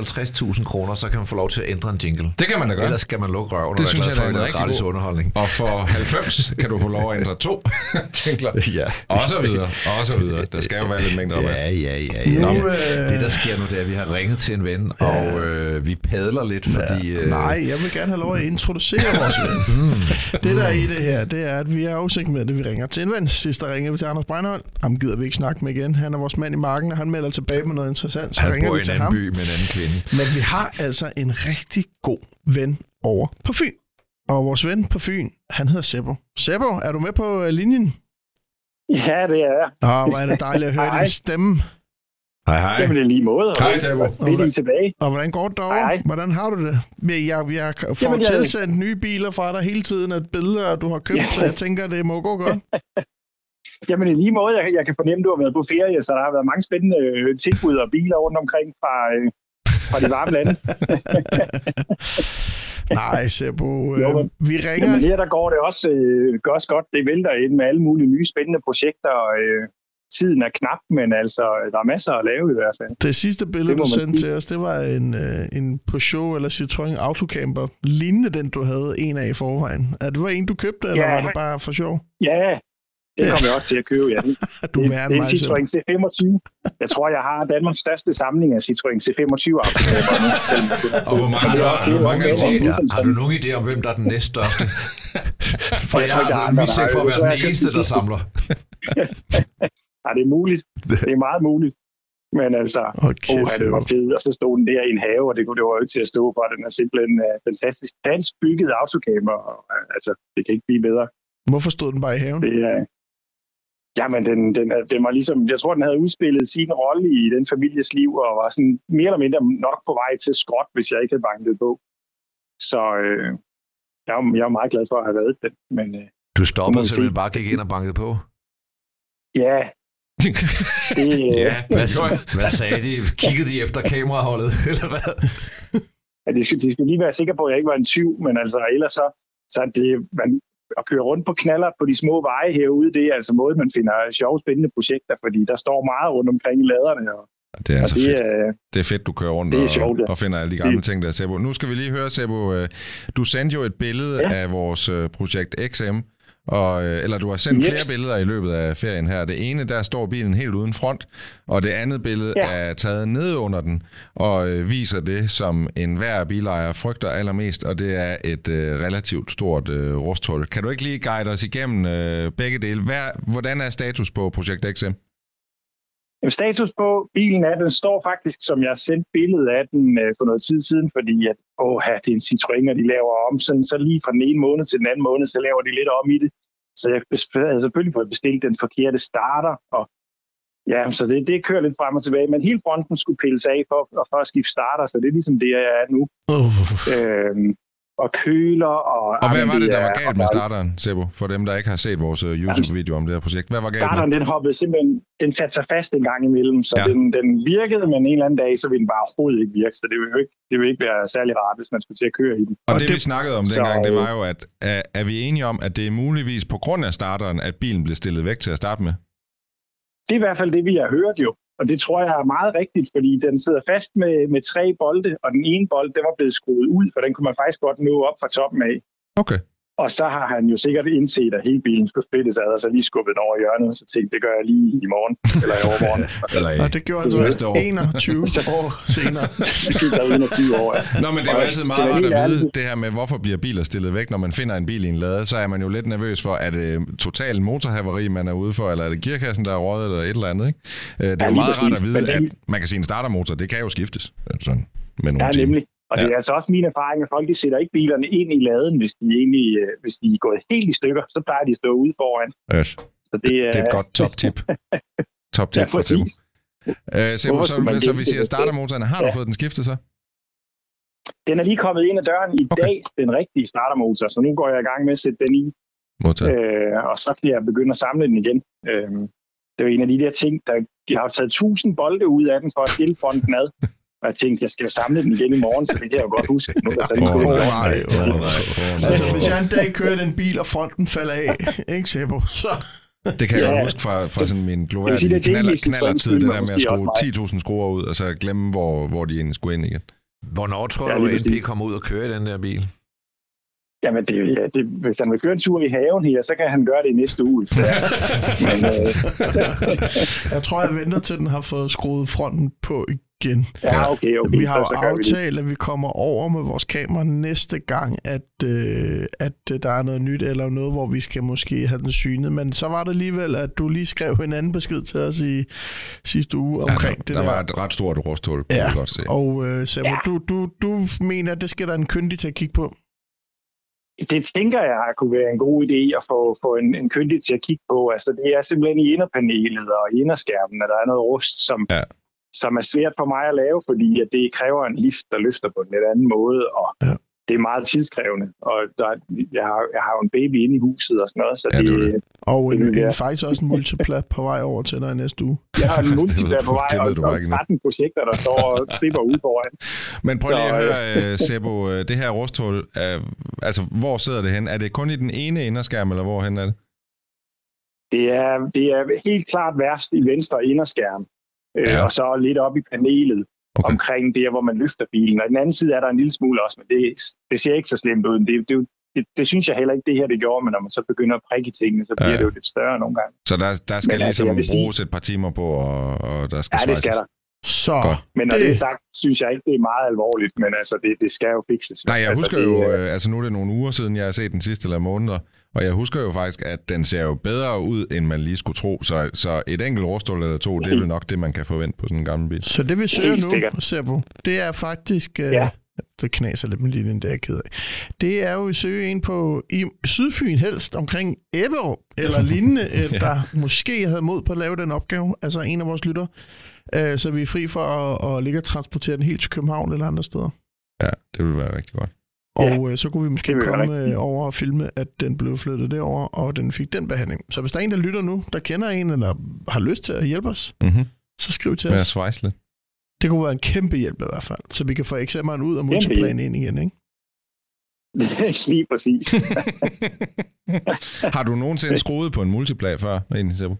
50.000 kroner, så kan man få lov til at ændre en jingle. Det kan man da gøre. Ellers skal man lukke røven og Det være synes jeg, for er en gratis god- underholdning. Og for 90 kan du få lov at ændre to jingler. Ja. Og så videre, og så videre. Videre. Der skal jo være lidt mængde rabat. Ja, ja, ja. ja. Nu, Nå, øh, Det, der sker nu, det er, at vi har ringet til en ven, og øh, vi padler lidt, fordi... Øh, Nej, jeg vil gerne have lov at introducere vores ven. Det der er i det her, det er, at vi er afsigt med det. Vi ringer til en ven. Sidst der ringede vi til Anders Breinholt. Ham gider vi ikke snakke med igen. Han er vores mand i marken, og han melder tilbage med noget interessant. Så han ringer bor i vi en til anden ham. by med en anden kvinde. Men vi har altså en rigtig god ven over på Fyn. Og vores ven på Fyn, han hedder Seppo. Seppo, er du med på øh, linjen? Ja, det er jeg. Åh, hvor er det dejligt at høre Hej. din stemme. Hej, hej. Jamen, det er lige måde. Hej, Sabo. Fedt, I er tilbage. Og hvordan går det derovre? Hej, hej. Hvordan har du det? Jeg, jeg, jeg får Jamen, jeg- tilsendt nye biler fra dig hele tiden, at billeder, du har købt, Ja. så jeg tænker, det må gå godt. Jamen, i lige måde, jeg, jeg kan fornemme, at du har været på ferie, så der har været mange spændende øh, tilbud og biler rundt omkring fra, øh, fra de varme lande. Nej, Jo, øh, vi ringer. Jamen, her der går det også, øh, også godt. Det vælter ind med alle mulige nye spændende projekter. Øh, tiden er knap, men altså, der er masser at lave i hvert fald. Det sidste billede, Det du sendte sige. til os, det var en, øh, en Peugeot eller Citroën Autocamper, lignende den, du havde en af i forvejen. Er det var en, du købte, eller Ja. var det bare for sjov? Ja, det kommer jeg også til at købe, ja. Det, Du det, er det er en. Citroën C25. Jeg tror, jeg har Danmarks største samling af Citroën C25 autocampere nu. Og hvor mange, har, hvor mange er det? Ja, har du nogen idé om, hvem der er den næststørste? For jeg Jeg har har mistænkt for at være der har- den eneste, der samler. Ja, det er muligt. Det er meget muligt. Men altså, Okay, oh, det var fedt. Og så stod den der i en have, og det, kunne, det var jo ikke til at stå for. Den er simpelthen uh, fantastisk dansk bygget autocamper. Og, uh, altså, det kan ikke blive bedre. Hvorfor stod den bare i haven? Det er... Jamen, den, den, den var ligesom, jeg tror, den havde udspillet sin rolle i den families liv, og var sådan mere eller mindre nok på vej til skråt, hvis jeg ikke havde banket på. Så øh, jeg, er, jeg er meget glad for at have været den. Men øh, Du stoppede simpelthen bare gik ind og bankede på. ja, det, øh, Ja, Hvad, hvad sagde de? Kiggede de efter kameraholdet, eller hvad? Ja, de, skulle, de skulle lige være sikre på, at jeg ikke var en tyv, men altså ellers så, så er det, man, at køre rundt på knaller på de små veje herude, det er altså måde, man finder sjove, spændende projekter, fordi der står meget rundt omkring i laderne, og, Det er altså det, fedt. er, Det er fedt, du kører rundt og, sjovt, ja. og finder alle de gamle Det- ting der, Sebo. Nu skal vi lige høre, Sebo. øh, Du sendte jo et billede Ja. af vores øh, projekt XM, og, øh, eller du har sendt Yes. flere billeder i løbet af ferien her. Det ene, der står bilen helt uden front, og det andet billede Ja. er taget ned under den, og øh, viser det, som enhver bilejer frygter allermest, og det er et øh, relativt stort øh, rusthul. Kan du ikke lige guide os igennem øh, begge dele? Hvad, hvordan er status på projekt XM? En status på bilen er, at den står faktisk, som jeg sendte billedet af den øh, for noget tid siden, fordi at, åh, det er en Citroën, og de laver om, sådan, så lige fra den ene måned til den anden måned, så laver de lidt om i det. Så jeg havde selvfølgelig fået bestilt den forkerte starter, og ja, så det, det kører lidt frem og tilbage, men hele fronten skulle pilles af for, for at skifte starter, så det er ligesom det, jeg er nu. Uh, Øhm, og køler, og... Og hvad var det, der var galt med starteren, Sebo? For dem, der ikke har set vores øh, YouTube-video om det her projekt. Hvad var galt med? Starteren, den hoppede simpelthen, den satte sig fast en gang imellem, så Ja. den, den virkede, men en eller anden dag, så ville den bare overhovedet ikke virke, så det ville jo ikke, det ville ikke være særlig rart, hvis man skulle til at køre i den. Og Og det, det- vi snakkede om Så, dengang, det øh, var jo, at er, er vi enige om, at det er muligvis på grund af starteren, at bilen blev stillet væk til at starte med? Det er i hvert fald det, vi har hørt jo. Og det tror jeg er meget rigtigt, fordi den sidder fast med, med tre bolde, og den ene bold, den var blevet skruet ud, for den kunne man faktisk godt nå op fra toppen af. Okay. Og så har han jo sikkert indset, at hele bilen skulle splittes ad, og så lige skubbet den over i hjørnet, og så tænkte det gør jeg lige i morgen, eller i overmorgen. Eller, og det gjorde han Næste så år. 21 år senere. Det gik der 21 år. Ja. Nå, men det er jo altid meget rart at vide, ærligt- det her med, hvorfor bliver biler stillet væk, når man finder en bil i en lade, så er man jo lidt nervøs for, at det total motorhavari, man er ude for, eller er det gearkassen, der er røget, eller et eller andet, ikke? Øh, Det er Ja, jo meget rart at vide, at man kan sige, en startermotor, det kan jo skiftes. Sådan, med nogle Ja, timer. nemlig. Og det Ja. er altså også min erfaring, at folk de sætter ikke bilerne ind i laden, hvis de, egentlig, øh, hvis de er gået helt i stykker, så plejer de at stå ude foran. Yes. Så det, er, Det er et godt top-tip. Top-tip Ja, fra præcis. Øh, Hvorfor så, så det siger et sted? startermotoren. Har du Ja. fået den skiftet så? Den er lige kommet ind ad døren i Okay. dag, den rigtige startermotor, så nu går jeg i gang med at sætte den i, Modtaget. øh, og så kan jeg begynde at samle den igen. Øh, det er jo en af de der ting, der de har taget 1000 bolde ud af den for at skille fronten ad. Og jeg tænkte, jeg skal samle den igen i morgen, så det kan jeg jo godt huske. Nu er der sådan Åh, oh, nej. nej, åh, nej. Altså, hvis jeg en dag kører den bil, og fronten falder af, ikke, Seppo, så... Det kan jeg Ja. godt huske fra, fra sådan min gloværdige det er knaller, knallertid, det der med at skrue også 10.000 skruer ud, og så glemme, hvor, hvor de egentlig skulle ind igen. Hvornår tror Ja, du, at NP kommer ud og kører i den der bil? Jamen, det, ja, det, hvis han vil køre en tur i haven her, så kan han gøre det i næste uge. Så, men, øh, Jeg tror, jeg venter til, den har fået skruet fronten på igen. ja, okay, okay. Vi har jo aftalt, at vi kommer over med vores kamera næste gang, at, øh, at øh, der er noget nyt, eller noget, hvor vi skal måske have den synet. Men så var det alligevel, at du lige skrev en anden besked til os i sidste uge omkring ja, det der, der. der var et ret stort rusthul, kan Ja, ja. godt se. Og øh, Sabo, ja. du, du, du mener, at det skal der en kyndig til at kigge på? Det tænker jeg kunne være en god idé at få, få en, en kyndig til at kigge på. Altså, det er simpelthen i inderpanelet og i inderskærmen, at der er noget rust, som, Ja. Som er svært for mig at lave, fordi at det kræver en lift, der løfter på en lidt anden måde, og Ja. det er meget tidskrævende. Og der, jeg, har, jeg har jo en baby inde i huset og sådan noget, så Ja, det, det det. Og en, Det en, faktisk også en multiplat på vej over til dig næste uge. jeg har en multiplayer på vej, det ved og, og ikke nu. 13 projekter, der står og stripper ud foran. Men prøv lige Så, at øh, høre, øh, Sebo, øh, det her rusthul, øh, altså hvor sidder det hen? Er det kun i den ene inderskærm, eller hvorhen er det? Det er, det er helt klart værst i venstre inderskærm, øh, Ja. og så lidt op i panelet. Okay. omkring der, hvor man løfter bilen. Og i den anden side er der en lille smule også, men det, det ser ikke så slemt ud. Det, det, det, det synes jeg heller ikke, det her det gjorde, men når man så begynder at prikke tingene, så bliver Ja. det jo lidt større nogle gange. Så der, der skal Men altså, ligesom jeg vil sige- bruges et par timer på, og, og der skal Ja, det skal svejses. der. Så Godt. Men når det, Det- det er sagt, synes jeg ikke, det er meget alvorligt, men altså, det, det skal jo fikses. Nej, jeg altså, husker det, jo, øh, øh, altså nu er det nogle uger siden, jeg har set den sidste eller måneder, og jeg husker jo faktisk, at den ser jo bedre ud, end man lige skulle tro. Så, så et enkelt rusthul eller to, det er vel nok det, man kan forvente på sådan en gammel bil. Så det vi søger nu. Sebo, det er faktisk... Øh, Ja. Det knaser lidt med linjen, er jeg ked af. Det er jo at søge en på i Sydfyn helst, omkring Ebberup, eller lignende, ja. der måske havde mod på at lave den opgave, altså en af vores lytter, øh, så vi er fri for at, at ligge og transportere den helt til København eller andre steder. Ja, det vil være rigtig godt. Og øh, så kunne vi måske komme rigtigt. øh, over og filme, at den blev flyttet derover, og den fik den behandling. Så hvis der er en, der lytter nu, der kender en, eller har lyst til at hjælpe os, Mm-hmm. så skriv til os. svejse lidt. Det kunne være en kæmpe hjælp i hvert fald, så vi kan få eksameren ud og Kæmpe multiplan ind igen, ikke? Lige præcis. har du nogensinde skruet på en multiplag før, egentlig, Sebo?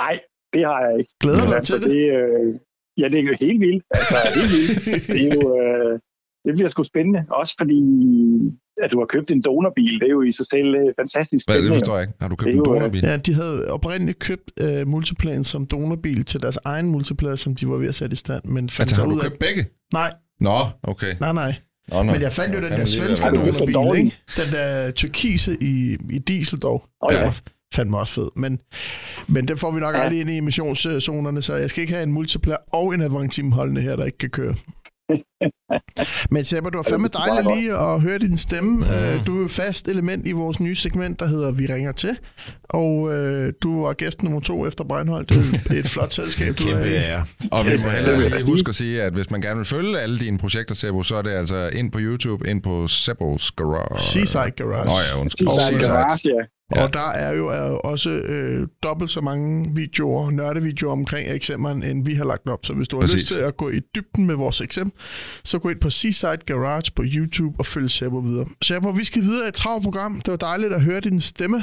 Nej, det har jeg ikke. Glæder du Men dig altså, til det? det øh, ja, det er jo helt vildt. Altså, helt vildt. Det er jo... Øh, det bliver sgu spændende. Også fordi, at du har købt en donorbil, det er jo i sig selv øh, fantastisk Hvad, det spændende. forstår jeg ikke. Har du købt en øh, donorbil? Ja, de havde oprindeligt købt øh, multiplan som donorbil til deres egen multiplayer, som de var ved at sætte i stand, men fandt Altså, sig har du ud af... købt begge? Nej, Nå, okay. nej, nej. Nå, nå. Men jeg fandt jo den der svenske købt donorbil, ikke? Den der turkise i, i diesel dog. Den ja. var fandme også fed. Men, men den får vi nok Ja. aldrig ind i emissionszonerne, så jeg skal ikke have en multiplayer og en Avantim holdende her, der ikke kan køre. Men Seppa, du var fandme er dejligt lige at høre din stemme. Mm. Du er jo fast element i vores nye segment, der hedder Vi ringer til. Og øh, du var gæst nummer to efter Breinholt. Det er et flot selskab, du er Kæmpe i. ære. Og vi må heller lige huske at sige, at hvis man gerne vil følge alle dine projekter, Sebo, så er det altså ind på YouTube, ind på Sebos Garage. Seaside Garage. Nå ja, undskyld. Seaside Seaside. Garage, ja. Ja. Og der er jo er også øh, dobbelt så mange videoer, nørdevideoer omkring eksempleren, end vi har lagt op. Så hvis du har Præcis. lyst til at gå i dybden med vores eksempel, så gå ind på Seaside Garage på YouTube og følg Seppo videre. Seppo, vi skal videre i et travlt program. Det var dejligt at høre din stemme.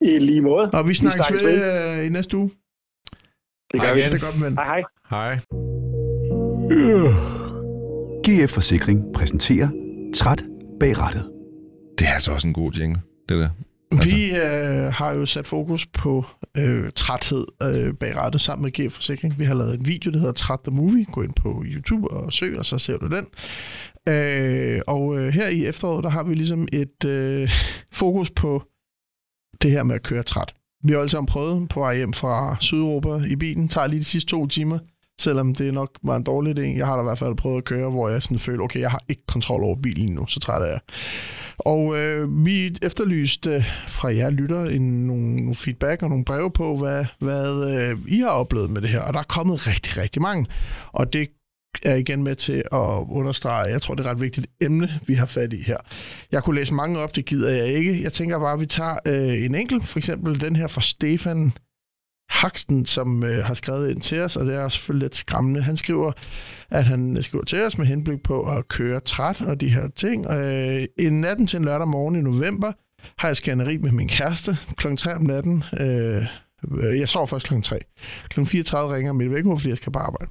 I lige måde. Og vi snakkes snakkes ved øh, i næste uge. Det Hej gør vi. igen. Det er godt, men... Hej, hej. Hej. GF Forsikring præsenterer Træt bag rattet. Det er altså også en god jingle, det der. Altså. Vi øh, har jo sat fokus på øh, træthed øh, bag rettet sammen med GF Forsikring. Vi har lavet en video, der hedder Træt the Movie. Gå ind på YouTube og søg, og så ser du den. Øh, og øh, her i efteråret, der har vi ligesom et øh, fokus på det her med at køre træt. Vi har alle sammen prøvet på vej hjem fra Sydeuropa i bilen. Tager lige de sidste to timer, selvom det nok var en dårlig idé. Jeg har da i hvert fald prøvet at køre, hvor jeg sådan føler, okay, jeg har ikke kontrol over bilen nu, så træt er jeg. Og øh, vi efterlyste fra jer lytter en, nogle, nogle feedback og nogle breve på, hvad, hvad øh, I har oplevet med det her. Og der er kommet rigtig, rigtig mange. Og det er igen med til at understrege, jeg tror, det er et ret vigtigt emne, vi har fat i her. Jeg kunne læse mange op, det gider jeg ikke. Jeg tænker bare, at vi tager øh, en enkelt, for eksempel den her fra Stefan Haksten, som øh, har skrevet ind til os, og det er selvfølgelig lidt skræmmende. Han skriver, at han øh, skriver til os med henblik på at køre træt og de her ting. Øh, en natten til en lørdag morgen i november har jeg skænderi med min kæreste kl. 3 om natten. Øh, jeg sover først kl. 3. Kl. 34 ringer mit vækord, fordi jeg skal på arbejde.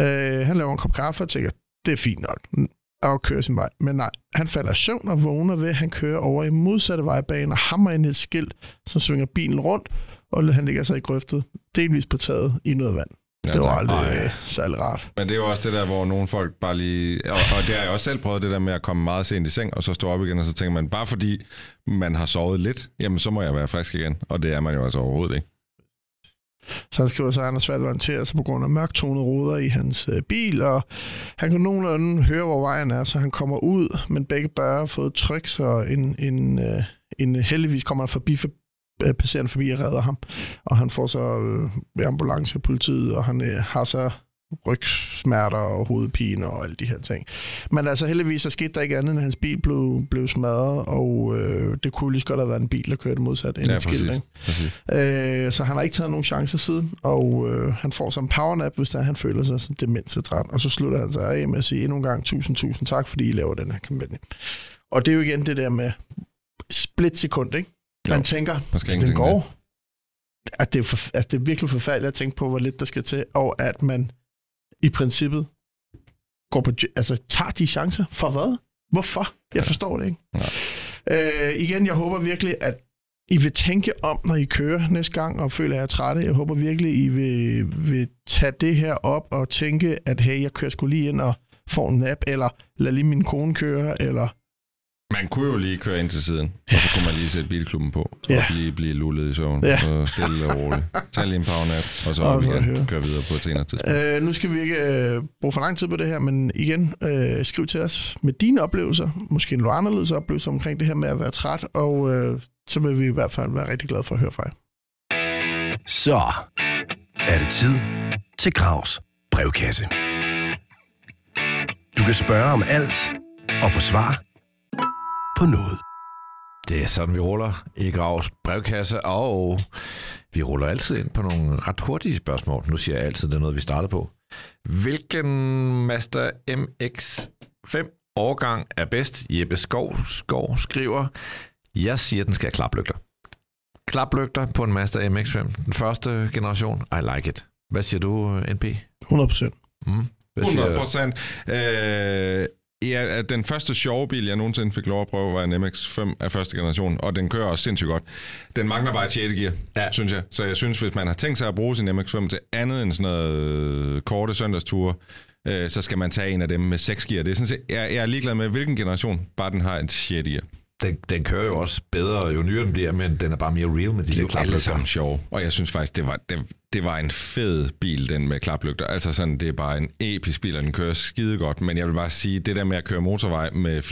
Øh, han laver en kop kaffe og tænker, det er fint nok. og kører sin vej. Men nej, han falder i søvn og vågner ved, at han kører over i modsatte vejbane og hammer ind i et skilt, som svinger bilen rundt, og han ligger sig i grøftet, delvis på taget i noget vand. Ja, det var tak. aldrig øh, særlig rart. Men det er jo også det der, hvor nogle folk bare lige... Og, og det har jeg også selv prøvet, det der med at komme meget sent i seng, og så stå op igen, og så tænker man, bare fordi man har sovet lidt, jamen så må jeg være frisk igen. Og det er man jo altså overhovedet ikke. Så han skriver så, at han har svært ved at håndtere sig på grund af mørktonede ruder i hans øh, bil, og han kan nogenlunde høre, hvor vejen er, så han kommer ud, men begge bør har fået tryk, så en, en, øh, en heldigvis kommer han forbi for, passerende forbi og redder ham, og han får så øh, ambulance af politiet, og han øh, har så rygsmerter og hovedpine og alle de her ting. Men altså heldigvis så skete der ikke andet, end hans bil blev, blev smadret, og øh, det kunne lige så godt have været en bil, der kørte modsat end Ja, ikke? præcis. Øh, så han har ikke taget nogen chancer siden, og øh, han får så en powernap, hvis der han føler sig sådan demensetræt. Og så slutter han sig af med at sige endnu en gang tusind, tusind tak, fordi I laver den her kampagne. Og det er jo igen det der med split sekund, ikke? Man Jo, tænker, Man skal den går. At det, er for, altså, det er virkelig forfærdeligt at tænke på, hvor lidt der skal til, og at man i princippet går på, altså, tager de chancer. For hvad? Hvorfor? Jeg forstår det ikke. Øh, igen, jeg håber virkelig, at I vil tænke om, når I kører næste gang, og føler jer trætte. Jeg håber virkelig, I vil, vil tage det her op og tænke, at hey, jeg kører sgu lige ind og får en nap, eller lad lige min kone køre, eller Man kunne jo lige køre ind til siden, og så kunne man lige sætte bilklubben på, og Ja. lige blive lullet i søvn, Ja. og stille og roligt. Tag lige en powernap, og så Og op så igen, høre. køre videre på et senere tidspunkt. Øh, nu skal vi ikke øh, bruge for lang tid på det her, men igen, øh, skriv til os med dine oplevelser, måske nogle anderledes oplevelser omkring det her med at være træt, og øh, så vil vi i hvert fald være rigtig glade for at høre fra jer. Så er det tid til Gravs brevkasse. Du kan spørge om alt og få svar på noget. Det er sådan, vi ruller i Gravs brevkasse, og vi ruller altid ind på nogle ret hurtige spørgsmål. Nu siger jeg altid, det er noget, vi starter på. Hvilken Mazda MX-5 årgang er bedst? Jeppe Skov, Skov skriver, jeg siger, den skal have klaplygter. Klaplygter på en Mazda MX-5, den første generation. I like it. Hvad siger du, NP? 100 procent. Mm. Hvad 100 siger, procent. Øh, ja, den første sjove bil, jeg nogensinde fik lov at prøve, var en MX-5 af første generation, og den kører også sindssygt godt. Den mangler bare et 6. gear, Ja. synes jeg. Så jeg synes, hvis man har tænkt sig at bruge sin MX-5 til andet end sådan noget øh, korte søndagsture, øh, så skal man tage en af dem med 6 gear. Det er sådan set, jeg, jeg er ligeglad med, hvilken generation, bare den har et 6. gear. den, den kører jo også bedre, jo nyere den bliver, men den er bare mere real med de De er der jo alle klaplygter. sammen sjove, og jeg synes faktisk, det var, det, det var en fed bil, den med klaplygter. Altså sådan, det er bare en episk bil, og den kører skide godt. Men jeg vil bare sige, det der med at køre motorvej med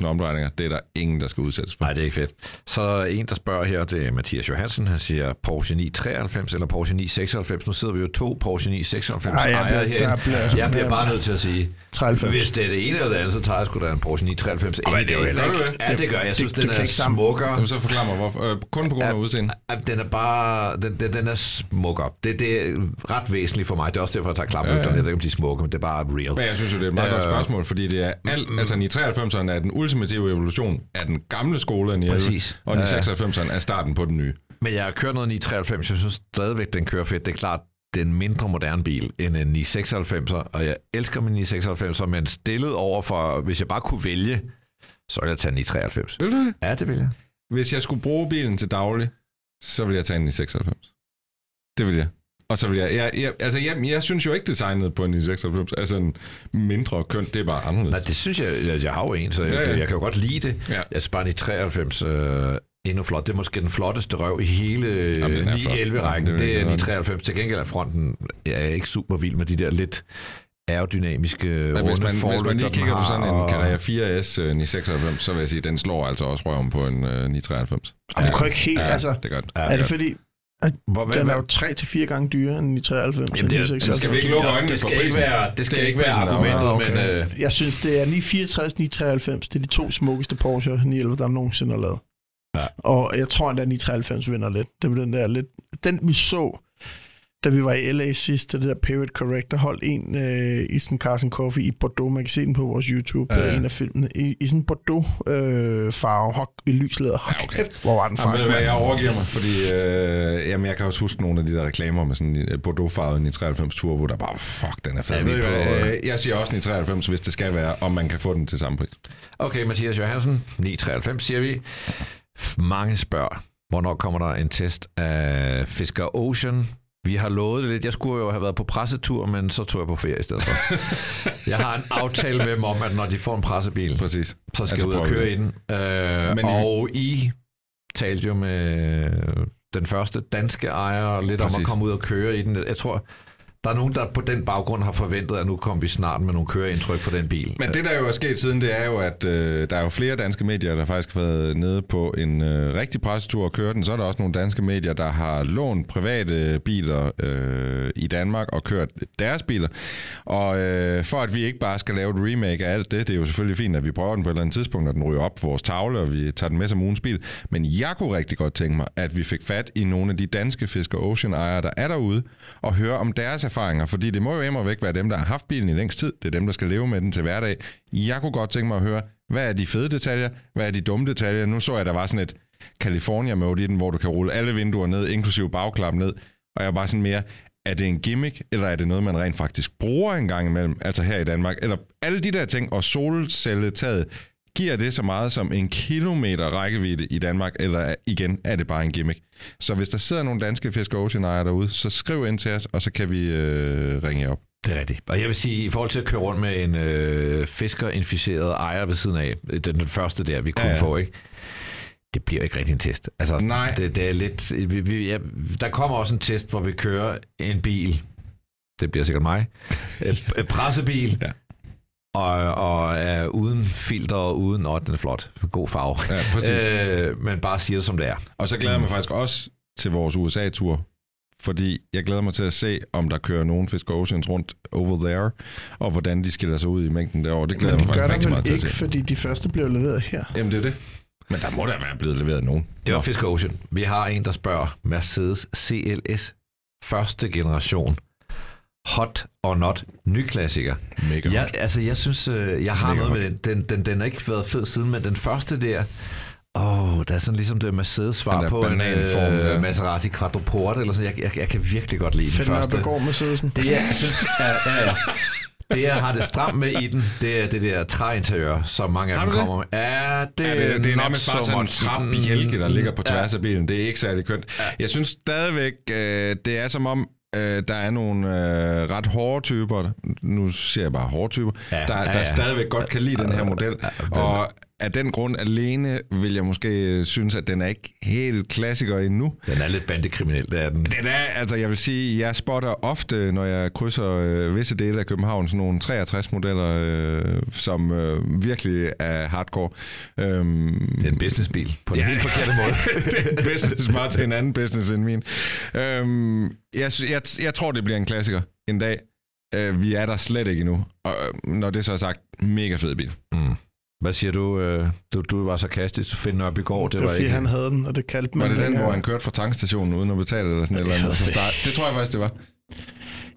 4.500 omdrejninger, det er der ingen, der skal udsættes for. Nej, det er ikke fedt. Så er en, der spørger her, det er Mathias Johansen. Han siger Porsche 993 eller Porsche 996. Nu sidder vi jo to Porsche 996 Ej, jeg ejere bliver- der herinde. bliver jeg Jeg bliver bare nødt til at sige, 93. hvis det er det ene eller det andet, så tager jeg sgu da en Porsche 993. men det er jo heller ikke- Ja, det gør jeg. Jeg synes, du den kan er smukkere. Jamen, så forklar mig, hvorfor. Øh, kun på grund af udseende. Den er bare, den, den, den er smukkere. Det, det er ret væsentligt for mig. Det er også derfor, jeg tager klaplygterne. Ja, Ja. Jeg ved ikke, om de er smukke, men det er bare real. Men jeg synes jo, det er et meget Øh, godt spørgsmål, fordi det er alt, altså 993'eren er den ultimative evolution af den gamle skole 911, Præcis. og ja. 996'eren er starten på den nye. Men jeg har kørt noget 993, jeg synes stadigvæk, den kører fedt. Det er klart, det er en mindre moderne bil end en 996'er, og jeg elsker min 996'er, men stillet over for, hvis jeg bare kunne vælge, så ville jeg tage en 993. Vil du det? Ja, det vil jeg. Hvis jeg skulle bruge bilen til daglig, så ville jeg tage en 996. Det vil jeg. Og så vil jeg, jeg, jeg altså jeg, jeg synes jo ikke designet på en 996 er sådan mindre kønt, det er bare anderledes. Nej, det synes jeg, jeg, jeg har jo en, så jeg, Ja, ja. jeg kan jo godt lide det. Ja. Jeg bare, en 93 øh, endnu flot. Det er måske den flotteste røv i hele Jamen, den er flot. 911-rækken. Ja, det er det er virkelig 993. Til gengæld er fronten jeg er ikke super vild med de der lidt aerodynamiske Ja, runde hvis, man, hvis man lige kigger på sådan en og- Carrera 4S øh, 996, så vil jeg sige, at den slår altså også røven på en øh, 993. Og det kunne ikke helt, Ja, altså, det gør den. Ja, er det fordi, Hvor, hvad, den er jo 3 til fire gange dyrere end i 93? Jamen, det er- 96. skal vi ikke lukke øjnene det skal ikke være, det skal Det er ikke være argumentet, Ah, okay. men øh, Jeg synes, det er 964 993. Det er de to smukkeste Porsche 911, der nogensinde har lavet. Ja. Og jeg tror, at 993 vinder lidt. Det var den der lidt... Den vi så da vi var i LA sidst, det der Period Corrector holdt en øh, i sådan Carson Coffee i Bordeaux. Man kan se den på vores YouTube, Ja, ja, ja. en af filmene. I, i sådan Bordeaux øh, farve, hok, i lyslæder. Hold Ja, okay. kæft, hvor var den Jamen, farve. hvad, jeg overgiver mig, fordi øh, jamen, jeg kan også huske nogle af de der reklamer med sådan en Bordeaux-farvet i 93 tur, hvor der bare, fuck, den er fed. Ja, på, øh, øh, jeg siger også 93, hvis det skal være, om man kan få den til samme pris. Okay, Mathias Johansen, 993 siger vi. Mange spørger, hvornår kommer der en test af Fisker Ocean? Vi har lovet det lidt. Jeg skulle jo have været på pressetur, men så tog jeg på ferie i stedet for. jeg har en aftale med dem om, at når de får en pressebil, Præcis. så skal Altså, jeg ud og køre i den. Øh, Men I- og I talte jo med den første danske ejer lidt om Præcis. at komme ud og køre i den. Jeg tror, der er nogen, der på den baggrund har forventet, at nu kommer vi snart med nogle køreindtryk for den bil. Men det, der jo er sket siden, det er jo, at øh, der er jo flere danske medier, der faktisk har været nede på en øh, rigtig pressetur og kørt den. Så er der også nogle danske medier, der har lånt private biler øh, i Danmark og kørt deres biler. Og øh, for at vi ikke bare skal lave et remake af alt det, det er jo selvfølgelig fint, at vi prøver den på et eller andet tidspunkt, når den ryger op på vores tavle, og vi tager den med som ugens bil. Men jeg kunne rigtig godt tænke mig, at vi fik fat i nogle af de danske Fisker Ocean ejere, der er derude, og høre om deres erfaringer, fordi det må jo immer væk være dem, der har haft bilen i længst tid. Det er dem, der skal leve med den til hverdag. Jeg kunne godt tænke mig at høre, hvad er de fede detaljer? Hvad er de dumme detaljer? Nu så jeg, at der var sådan et California mode i den, hvor du kan rulle alle vinduer ned, inklusive bagklap ned. Og jeg var bare sådan mere, er det en gimmick, eller er det noget, man rent faktisk bruger en gang imellem, altså her i Danmark? Eller alle de der ting, og solcelletaget, giver det så meget som en kilometer rækkevidde i Danmark, eller er- igen, er det bare en gimmick? Så hvis der sidder nogle danske Fisker Ocean derude, så skriv ind til os, og så kan vi øh, ringe jer op. Det er rigtigt. Og jeg vil sige, i forhold til at køre rundt med en øh, fiskerinficeret ejer ved siden af, den, den første der, vi kunne Ja, få, ikke? Det bliver ikke rigtig en test. Altså, Nej. Det, det er lidt... Vi, vi, ja, der kommer også en test, hvor vi kører en bil. Det bliver sikkert mig. En pressebil. Ja. Og, og er uden filter og uden... Åh, den er flot. God farve. Ja, præcis. Øh, men bare siger det, som det er. Og så glæder jeg mig faktisk også til vores USA-tur, fordi jeg glæder mig til at se, om der kører nogen Fisker Oceans rundt over there, og hvordan de skiller sig ud i mængden derovre. Det glæder Men jeg det mig gør faktisk rigtig der meget til at ikke, se. fordi de første blev leveret her. Jamen, det er det. Men der må da være blevet leveret nogen. Det var Fisker Ocean. Vi har en, der spørger Mercedes CLS første generation. Hot or not, ny klassiker. Mega Ja, hot. altså jeg synes, øh, jeg har Mega noget med den. Den, den. den har ikke været fed siden, men den første der, åh, der er sådan ligesom det Mercedes Den svar på en øh, ja. Maserati Quattroporte, eller sådan. Jeg, jeg, jeg kan virkelig godt lide den Finder første. med Sødesen. Det jeg synes er, ja, ja. Det jeg har det stramt med i den, det er det der træinteriør, som mange af dem kommer med. Ja, det, Ja, det, det er nærmest bare sådan en much. trapbjælke, der ligger på Ja. tværs af bilen. Det er ikke særlig kønt. Jeg synes stadigvæk, øh, det er som om, øh, der er nogle øh, ret hårde typer. Nu siger jeg bare hårde typer. Ja, der, der ja, ja. stadigvæk godt kan lide den her model. Og af den grund alene vil jeg måske synes, at den er ikke helt klassiker endnu. Den er lidt bandekriminel, det er den. Den er, altså jeg vil sige, jeg spotter ofte, når jeg krydser øh, visse dele af København, sådan nogle 63-modeller, øh, som øh, virkelig er hardcore. Øhm, Det er en businessbil, på den Ja. helt forkerte måde. det er en business bare til en anden business end min. Øhm, jeg, jeg, jeg tror, det bliver en klassiker en dag. Øh, vi er der slet ikke endnu. Og øh, når det så er sagt, mega fed bil. Mm. Hvad siger du? øh, Du, du var sarkastisk. Du finder op i går. Det, Det var var fordi, ikke... han havde den, og det kaldte Var man det den, hvor han kørte fra tankstationen uden at betale eller sådan et eller andet? Så det start, det tror jeg faktisk, det var.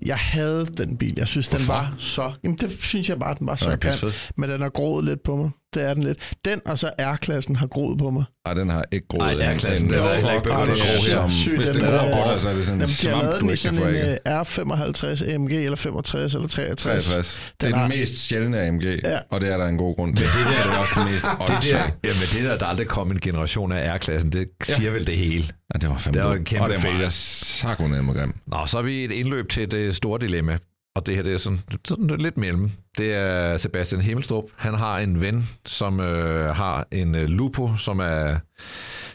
Jeg havde den bil. Jeg synes, den Hvorfor? var så... Jamen, det synes jeg bare, den var så okay, fed. Men den har groet lidt på mig. Det er den lidt. Den og så R-klassen har groet på mig. Ej, den har ikke groet. Ej, en- R-klassen, en- den begyndt det at er gro her. som- Sygt, Hvis den det er gror på dig, så er det sådan en Jamen, har svamp, du den ikke kan få en af. uh, R55 AMG, eller 65, eller 63. 63. Det Den er har- den mest sjældne AMG, Ja. og det er der en god grund til. Men det der det er også den mest Det der, jamen det der, der aldrig kom en generation af R-klassen, det siger vel det hele. Ja, det var fandme Det var en kæmpe Og det var sakronemme grim. Nå, så er vi et indløb til det store dilemma. Og det her, det er sådan, sådan lidt mellem. Det er Sebastian Himmelstrup. Han har en ven, som øh, har en øh, Lupo, som er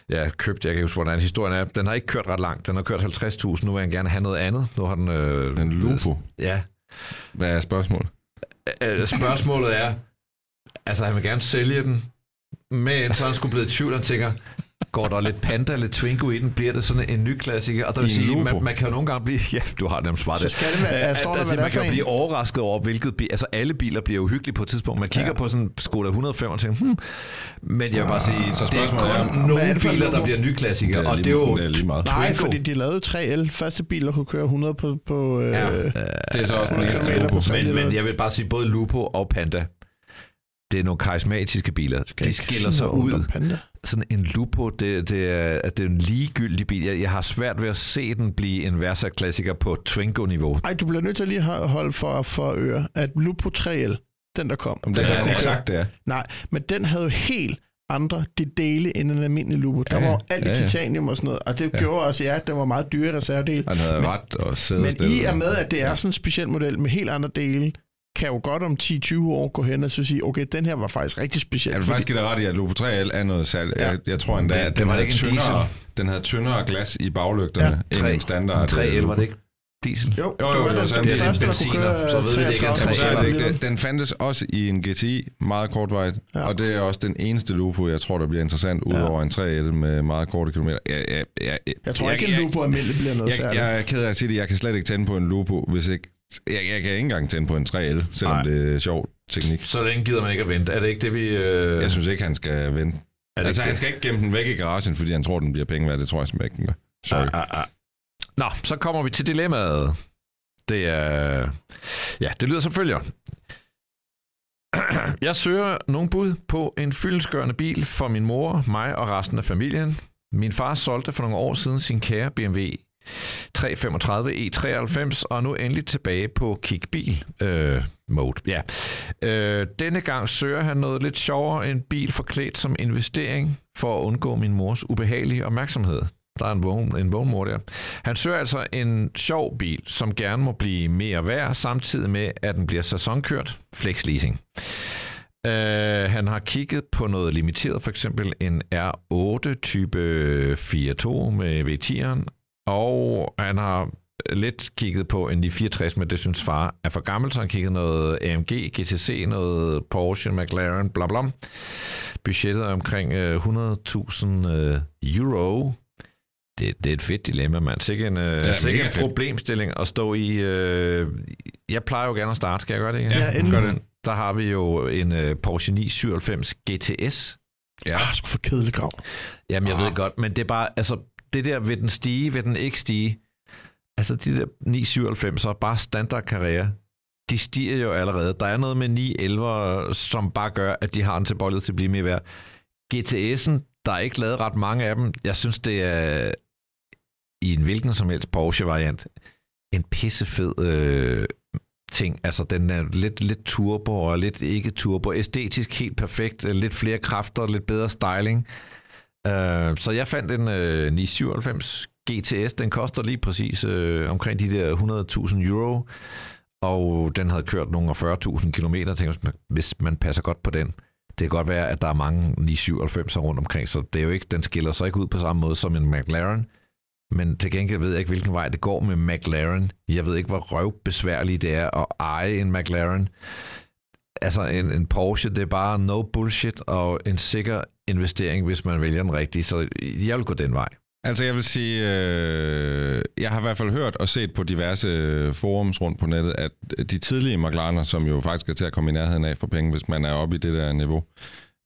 ja, købt, jeg kan ikke huske, hvordan historien er. Den har ikke kørt ret langt. Den har kørt 50.000. Nu vil han gerne have noget andet. Nu har den... Øh, En Lupo? Ja. Hvad er spørgsmålet? Øh, spørgsmålet er, altså han vil gerne sælge den, men så er han skulle blevet i tvivl, han tænker, går der lidt Panda, lidt Twingo i den, bliver det sådan en ny klassiker. Og der vil en sige, man, man kan jo nogle gange blive... Ja, du har nemt svaret Så skal det være- Øh, står der, altså, hvad det er Man kan jo en? blive overrasket over, hvilket bil... Altså, alle biler bliver uhyggelige på et tidspunkt. Man kigger ja. på sådan en Skoda 105 og tænker, hmm. Men jeg vil bare sige, så det er spørgsmålet er, kun er nogle det en biler, der bliver ny klassikere. Det er Og det er jo det er lige meget. Nej, fordi de lavede 3L. Første biler kunne køre 100 på... på øh, Ja. ja. Det er så også på tre. Men, men jeg vil bare sige, både Lupo og Panda, det er nogle karismatiske biler. De skiller sig ud. Panda. Sådan en Lupo, det, det, er, at det er en ligegyldig bil. Jeg, jeg har svært ved at se den blive en Versa-klassiker på Twingo-niveau. Ej, du bliver nødt til at lige ho- holde for, for øre, at Lupo 3L, den der kom, Om den det der er kunne en exakt, det er. Nej, men den havde jo helt andre de dele end en almindelig Lupo. Der Ja, var jo alt i Ja, ja. titanium og sådan noget, og det Ja. gjorde også, ja, at den var meget dyre reservedel. Han havde Men- ret og sæde Men i og med, at det er sådan en speciel model med helt andre dele, kan jo godt om 10-20 år gå hen og så sige, okay, den her var faktisk rigtig speciel. Jeg vil faktisk give dig ret i, at Lupo 3L er noget salg. Ja. Jeg, jeg tror endda, at den var havde, ikke en tyndere, den havde tyndere glas i baglygterne Ja, end en standard. 3L, var det ikke diesel? Jo, Jo, jo, det var den, den det er en første, der benziner, kunne køre så ved vi, det ikke 33 det ikke. Den fandtes også i en GTI, meget kortvarigt, Ja. ja. og det er også den eneste Lupo, jeg tror, der bliver interessant, udover en 3L med meget korte kilometer. Jeg, jeg, jeg, Jeg tror ikke, en Lupo almindelig bliver noget jeg, særligt. jeg er ked af at sige det, jeg kan slet ikke tænde på en Lupo, hvis ikke... Jeg, jeg kan ikke engang tænde på en 3L, selvom Nej. det er sjov teknik. Så længe gider man ikke at vente. Er det ikke det, vi... Øh... Jeg synes ikke, han skal vente. er det Altså, ikke han det? skal ikke gemme den væk i garagen, fordi han tror, den bliver penge værd. Det tror jeg simpelthen ikke, den gør. Sorry. Ah, ah, ah. Nå, så kommer vi til dilemmaet. Det er... Ja, det lyder som følger. Jeg søger nogle bud på en fyldensgørende bil for min mor, mig og resten af familien. Min far solgte for nogle år siden sin kære BMW 335 E93, og nu endelig tilbage på kickbil øh, mode. Ja. Øh, denne gang søger han noget lidt sjovere, en bil forklædt som investering for at undgå min mors ubehagelige opmærksomhed. Der er en vogn, en vognmor der. Han søger altså en sjov bil, som gerne må blive mere værd, samtidig med, at den bliver sæsonkørt, flex leasing. Uh, han har kigget på noget limiteret, for eksempel en R8 type 4.2 med V10'eren, og han har lidt kigget på en 964, men det synes far er for gammel, så han kigget noget AMG, GTC, noget Porsche, McLaren, bla bla. Budgettet er omkring øh, 100.000 øh, euro. Det, det er et fedt dilemma, mand. Sikke en, øh, Ja, sikke en problemstilling at stå i. Øh, jeg plejer jo gerne at starte. Skal jeg gøre det igen? Ja, endelig. Gør det. Der har vi jo en øh, Porsche 997 GTS. Ja. Ah, sgu for kedelig grav. Jamen, jeg Ah. ved godt, men det er bare, altså, det der, vil den stige, vil den ikke stige? Altså, de der 997'er, bare standard karriere, de stiger jo allerede. Der er noget med 911, som bare gør, at de har en tilbøjelighed til at blive mere værd. GTS'en, der er ikke lavet ret mange af dem. Jeg synes, det er i en hvilken som helst Porsche-variant en pissefed øh, ting. Altså, den er lidt, lidt turbo og lidt ikke turbo. Æstetisk helt perfekt. Lidt flere kræfter, lidt bedre styling. Øh, så jeg fandt en øh, 997 GTS. Den koster lige præcis øh, omkring de der 100.000 euro. Og den havde kørt nogle af 40.000 km. Tænkte, hvis man passer godt på den. Det kan godt være, at der er mange 997'er rundt omkring, så det er jo ikke, den skiller sig ikke ud på samme måde som en McLaren. Men til gengæld ved jeg ikke, hvilken vej det går med McLaren. Jeg ved ikke, hvor røvbesværligt det er at eje en McLaren. Altså en, en Porsche, det er bare no bullshit og en sikker investering, hvis man vælger den rigtige. Så jeg vil gå den vej. Altså jeg vil sige, øh, jeg har i hvert fald hørt og set på diverse øh, forums rundt på nettet, at de tidlige McLarener, som jo faktisk er til at komme i nærheden af for penge, hvis man er oppe i det der niveau, øh,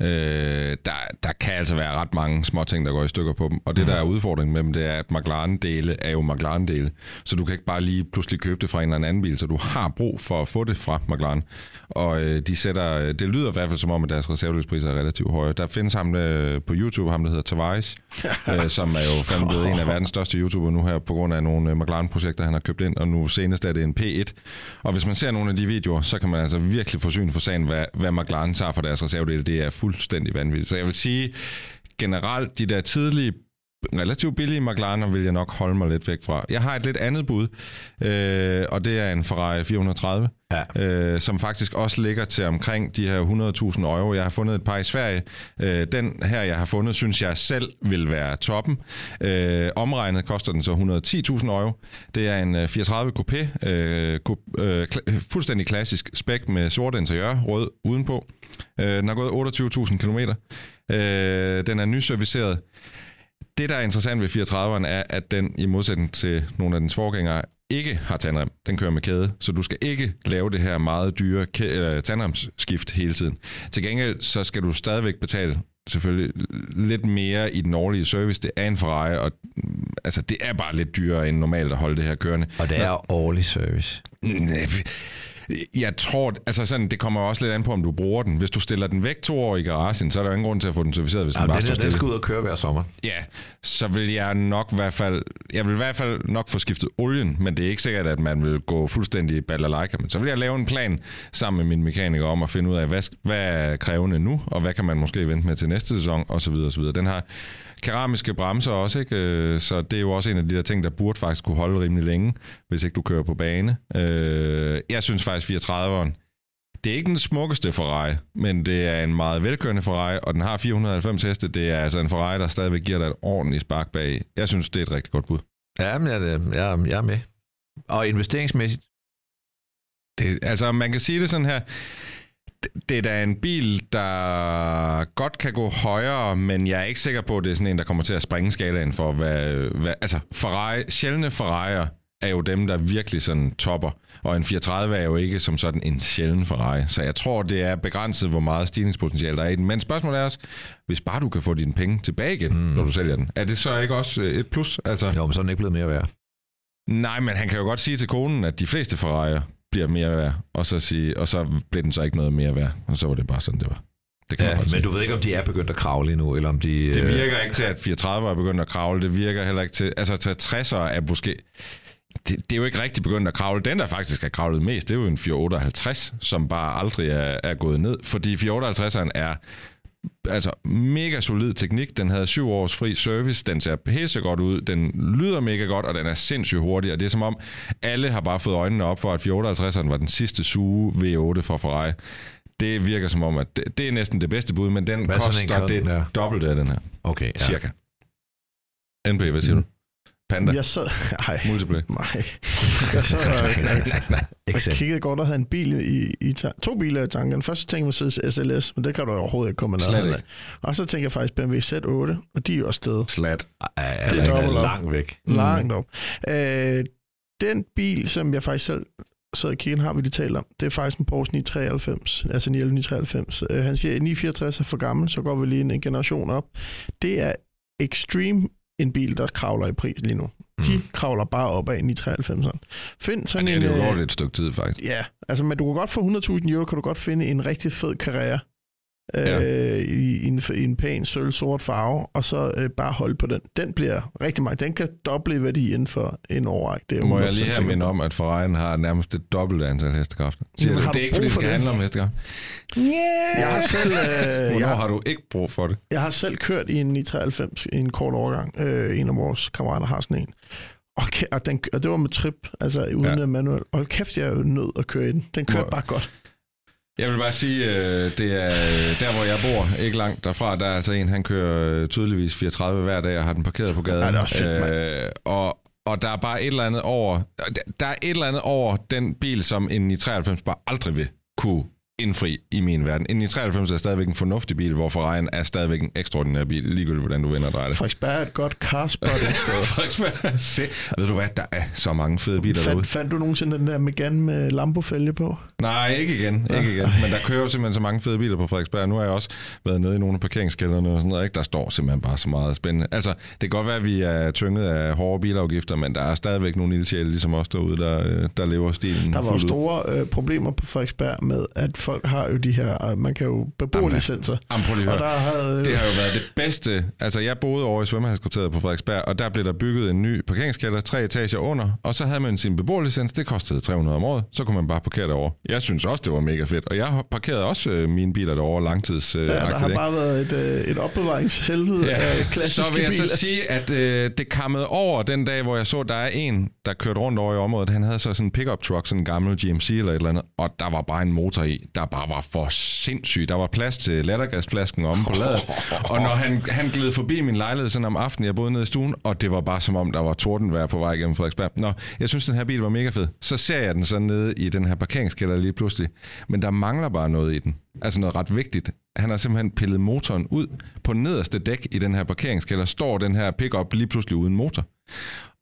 der, der kan altså være ret mange små ting, der går i stykker på dem. Og det, der er udfordringen med dem, det er, at McLaren-dele er jo McLaren-dele. Så du kan ikke bare lige pludselig købe det fra en eller anden bil, så du har brug for at få det fra McLaren. Og øh, de sætter, det lyder i hvert fald som om, at deres reservedelspriser er relativt høje. Der findes ham øh, på YouTube, ham der hedder Tavares, øh, som er jo fandme blevet en af verdens største YouTubere nu her, på grund af nogle øh, McLaren-projekter, han har købt ind, og nu senest er det en P1. Og hvis man ser nogle af de videoer, så kan man altså virkelig få syn for sagen, hvad, hvad McLaren tager for deres reservedele. Det er fuldstændig vanvittigt. Så jeg vil sige, generelt, de der tidlige relativt billige McLarener vil jeg nok holde mig lidt væk fra. Jeg har et lidt andet bud, øh, og det er en Ferrari 430, Ja. øh, som faktisk også ligger til omkring de her 100.000 euro. Jeg har fundet et par i Sverige. Øh, den her, jeg har fundet, synes jeg selv vil være toppen. Øh, omregnet koster den så 110.000 euro. Det er en øh, 430 Coupé, øh, øh, kla- fuldstændig klassisk spæk med sort interiør, rød udenpå. Øh, den har gået 28.000 km. Øh, den er nyserviceret. Det, der er interessant ved 430'eren, er, at den i modsætning til nogle af dens forgængere, ikke har tandrem. Den kører med kæde, så du skal ikke lave det her meget dyre kæ- øh, tandremsskift hele tiden. Til gengæld, så skal du stadigvæk betale selvfølgelig lidt mere i den årlige service. Det er en Ferrari, og mm, altså, det er bare lidt dyrere end normalt at holde det her kørende. Og det er årlig service. Jeg tror, altså sådan, det kommer også lidt an på, om du bruger den. Hvis du stiller den væk to år i garagen, så er der ingen grund til at få den serviceret, hvis den Ja, bare den, står den stille. skal ud og køre hver sommer. Ja, så vil jeg nok i hvert fald, jeg vil i hvert fald nok få skiftet olien, men det er ikke sikkert, at man vil gå fuldstændig balalaika. Men så vil jeg lave en plan sammen med min mekaniker om at finde ud af, hvad, hvad er krævende nu, og hvad kan man måske vente med til næste sæson, og så videre, og så videre. Den har keramiske bremser også, ikke? Øh, så det er jo også en af de der ting, der burde faktisk kunne holde rimelig længe, hvis ikke du kører på bane. Øh, Jeg synes faktisk 430'eren, det er ikke den smukkeste Ferrari, men det er en meget velkørende Ferrari, og den har 490 heste. Det er altså en Ferrari, der stadigvæk giver dig et ordentligt spark bag. Jeg synes, det er et rigtig godt bud. Ja, men jeg, jeg, jeg er med. Og investeringsmæssigt, Det, altså, man kan sige det sådan her. Det, er da en bil, der godt kan gå højere, men jeg er ikke sikker på, at det er sådan en, der kommer til at springe skalaen for, hvad... hvad altså, Ferrari, sjældne Ferrari'er er jo dem, der virkelig sådan topper. Og en 430 er jo ikke som sådan en sjælden Ferrari. Så jeg tror, det er begrænset, hvor meget stigningspotentiale der er i den. Men spørgsmålet er også, hvis bare du kan få dine penge tilbage igen, mm. når du sælger den, er det så ikke også øh, et plus? Altså, jo, men så er den ikke blevet mere værd. Nej, men han kan jo godt sige til konen, at de fleste Ferrari'er bliver mere værd, og så, sige, og så blev den så ikke noget mere værd. Og så var det bare sådan, det var. Det kan Ja, men sige. du ved ikke, om de er begyndt at kravle endnu, eller om de... Det øh, virker ikke til, at 430 er begyndt at kravle. Det virker heller ikke til... Altså, til 60'er er måske... Det, det, er jo ikke rigtig begyndt at kravle. Den, der faktisk er kravlet mest, det er jo en 458, som bare aldrig er, er gået ned. Fordi 458'eren er altså mega solid teknik. Den havde syv års fri service. Den ser pisse godt ud. Den lyder mega godt, og den er sindssygt hurtig. Og det er som om, alle har bare fået øjnene op for, at 458'eren var den sidste suge V8 fra Ferrari. Det virker som om, at det, det er næsten det bedste bud, men den Hvad er koster det den der? dobbelte af den her. Okay, Ja. Cirka. NB, hvad siger du? Panda. Jeg så... Ej, Multiplay. nej. Jeg så og Excel. kiggede godt og havde en bil i, i to biler i tanken. Først tænkte jeg Mercedes SLS, men det kan du overhovedet ikke komme af. Og så tænkte jeg faktisk BMW Z8, og de er jo afsted Slat. Ej, Det er dobbelt op. langt væk. mm. langt op. Øh, den bil, som jeg faktisk selv så og kiggede, har vi det talt om, det er faktisk en Porsche 993, altså 911 993. Øh, han siger, at 964 er for gammel, så går vi lige en generation op. Det er Extreme en bil, der kravler i pris lige nu. De Mm. kravler bare op af 993'eren. Find sådan en... det er jo øh, et stykke tid, faktisk. Ja, altså, men du kan godt for 100.000 euro, kan du godt finde en rigtig fed karriere øh, Ja. i, i, en, i en pæn sølv-sort farve, og så øh, bare holde på den. Den bliver rigtig meget. Den kan doble i værdi inden for en årrække. Det er Må jeg 100% lige have minde om, at Ferrari'en har nærmest det dobbelte antal hestekræfter. Siger Jamen, du, har det er ikke, fordi det for skal det? handle om hestekræfter. Jeg har selv, øh, Hvornår jeg, har du ikke brug for det? jeg har selv kørt i en 993 i en kort overgang. Øh, en af vores kammerater har sådan en. Og, kæ- og, den, og det var med trip, altså uden Ja. manuel. Og hold kæft, jeg er jo nødt at køre i den. Den kørte Hvor- bare godt. Jeg vil bare sige, øh, det er øh, der, hvor jeg bor, ikke langt derfra, der er altså en, han kører øh, tydeligvis 34 hver dag og har den parkeret på gaden. Ej, det er også fedt, øh, og, og der er bare et eller andet over, der er et eller andet over den bil, som en i 93 bare aldrig vil kunne indfri i min verden. En i 93 er stadigvæk en fornuftig bil, hvor Ferrari'en er stadigvæk en ekstraordinær bil, ligegyldigt hvordan du vender og drejer det. Frederiksberg er et godt carspotting sted. Frederiksberg. Se, ved du hvad, der er så mange fede biler derude. Fandt, du nogensinde den der Megane med Lambo-fælge på? Nej, ikke igen, ikke igen. Men der kører jo simpelthen så mange fede biler på Frederiksberg. Nu har jeg også været nede i nogle af parkeringskælderne og sådan noget. Ikke? Der står simpelthen bare så meget spændende. Altså, det kan godt være, at vi er tynget af hårde bilafgifter, men der er stadigvæk nogle ildsjæle, ligesom os derude, der, øh, der lever stilen Der var store øh, problemer på Frederiksberg med, at folk har jo de her, øh, man kan jo beboerlicenser. Jamen, at Og der havde, Det har jo været det bedste. Altså, jeg boede over i svømmehalskvarteret på Frederiksberg, og der blev der bygget en ny parkeringskælder, tre etager under, og så havde man sin beboerlicens. Det kostede 300 om året. Så kunne man bare parkere derovre. Jeg synes også, det var mega fedt. Og jeg parkerede også øh, mine biler derovre langtids. Øh, ja, der har bare været et, øh, et opbevaringshelvede Ja, af klassiske så vil jeg biler. så sige, at øh, det kammede over den dag, hvor jeg så, der er en, der kørte rundt over i området. Han havde så sådan en pickup truck, sådan en gammel GMC eller et eller andet, og der var bare en motor i, der bare var for sindssyg. Der var plads til lattergasflasken omme på ladet. Og når han, han gled forbi min lejlighed sådan om aftenen, jeg boede nede i stuen, og det var bare som om, der var tordenvejr på vej gennem Frederiksberg. Nå, jeg synes, den her bil var mega fed. Så ser jeg den så nede i den her parkeringskælder lige pludselig. Men der mangler bare noget i den. Altså noget ret vigtigt han har simpelthen pillet motoren ud. På nederste dæk i den her parkeringskælder står den her pickup lige pludselig uden motor.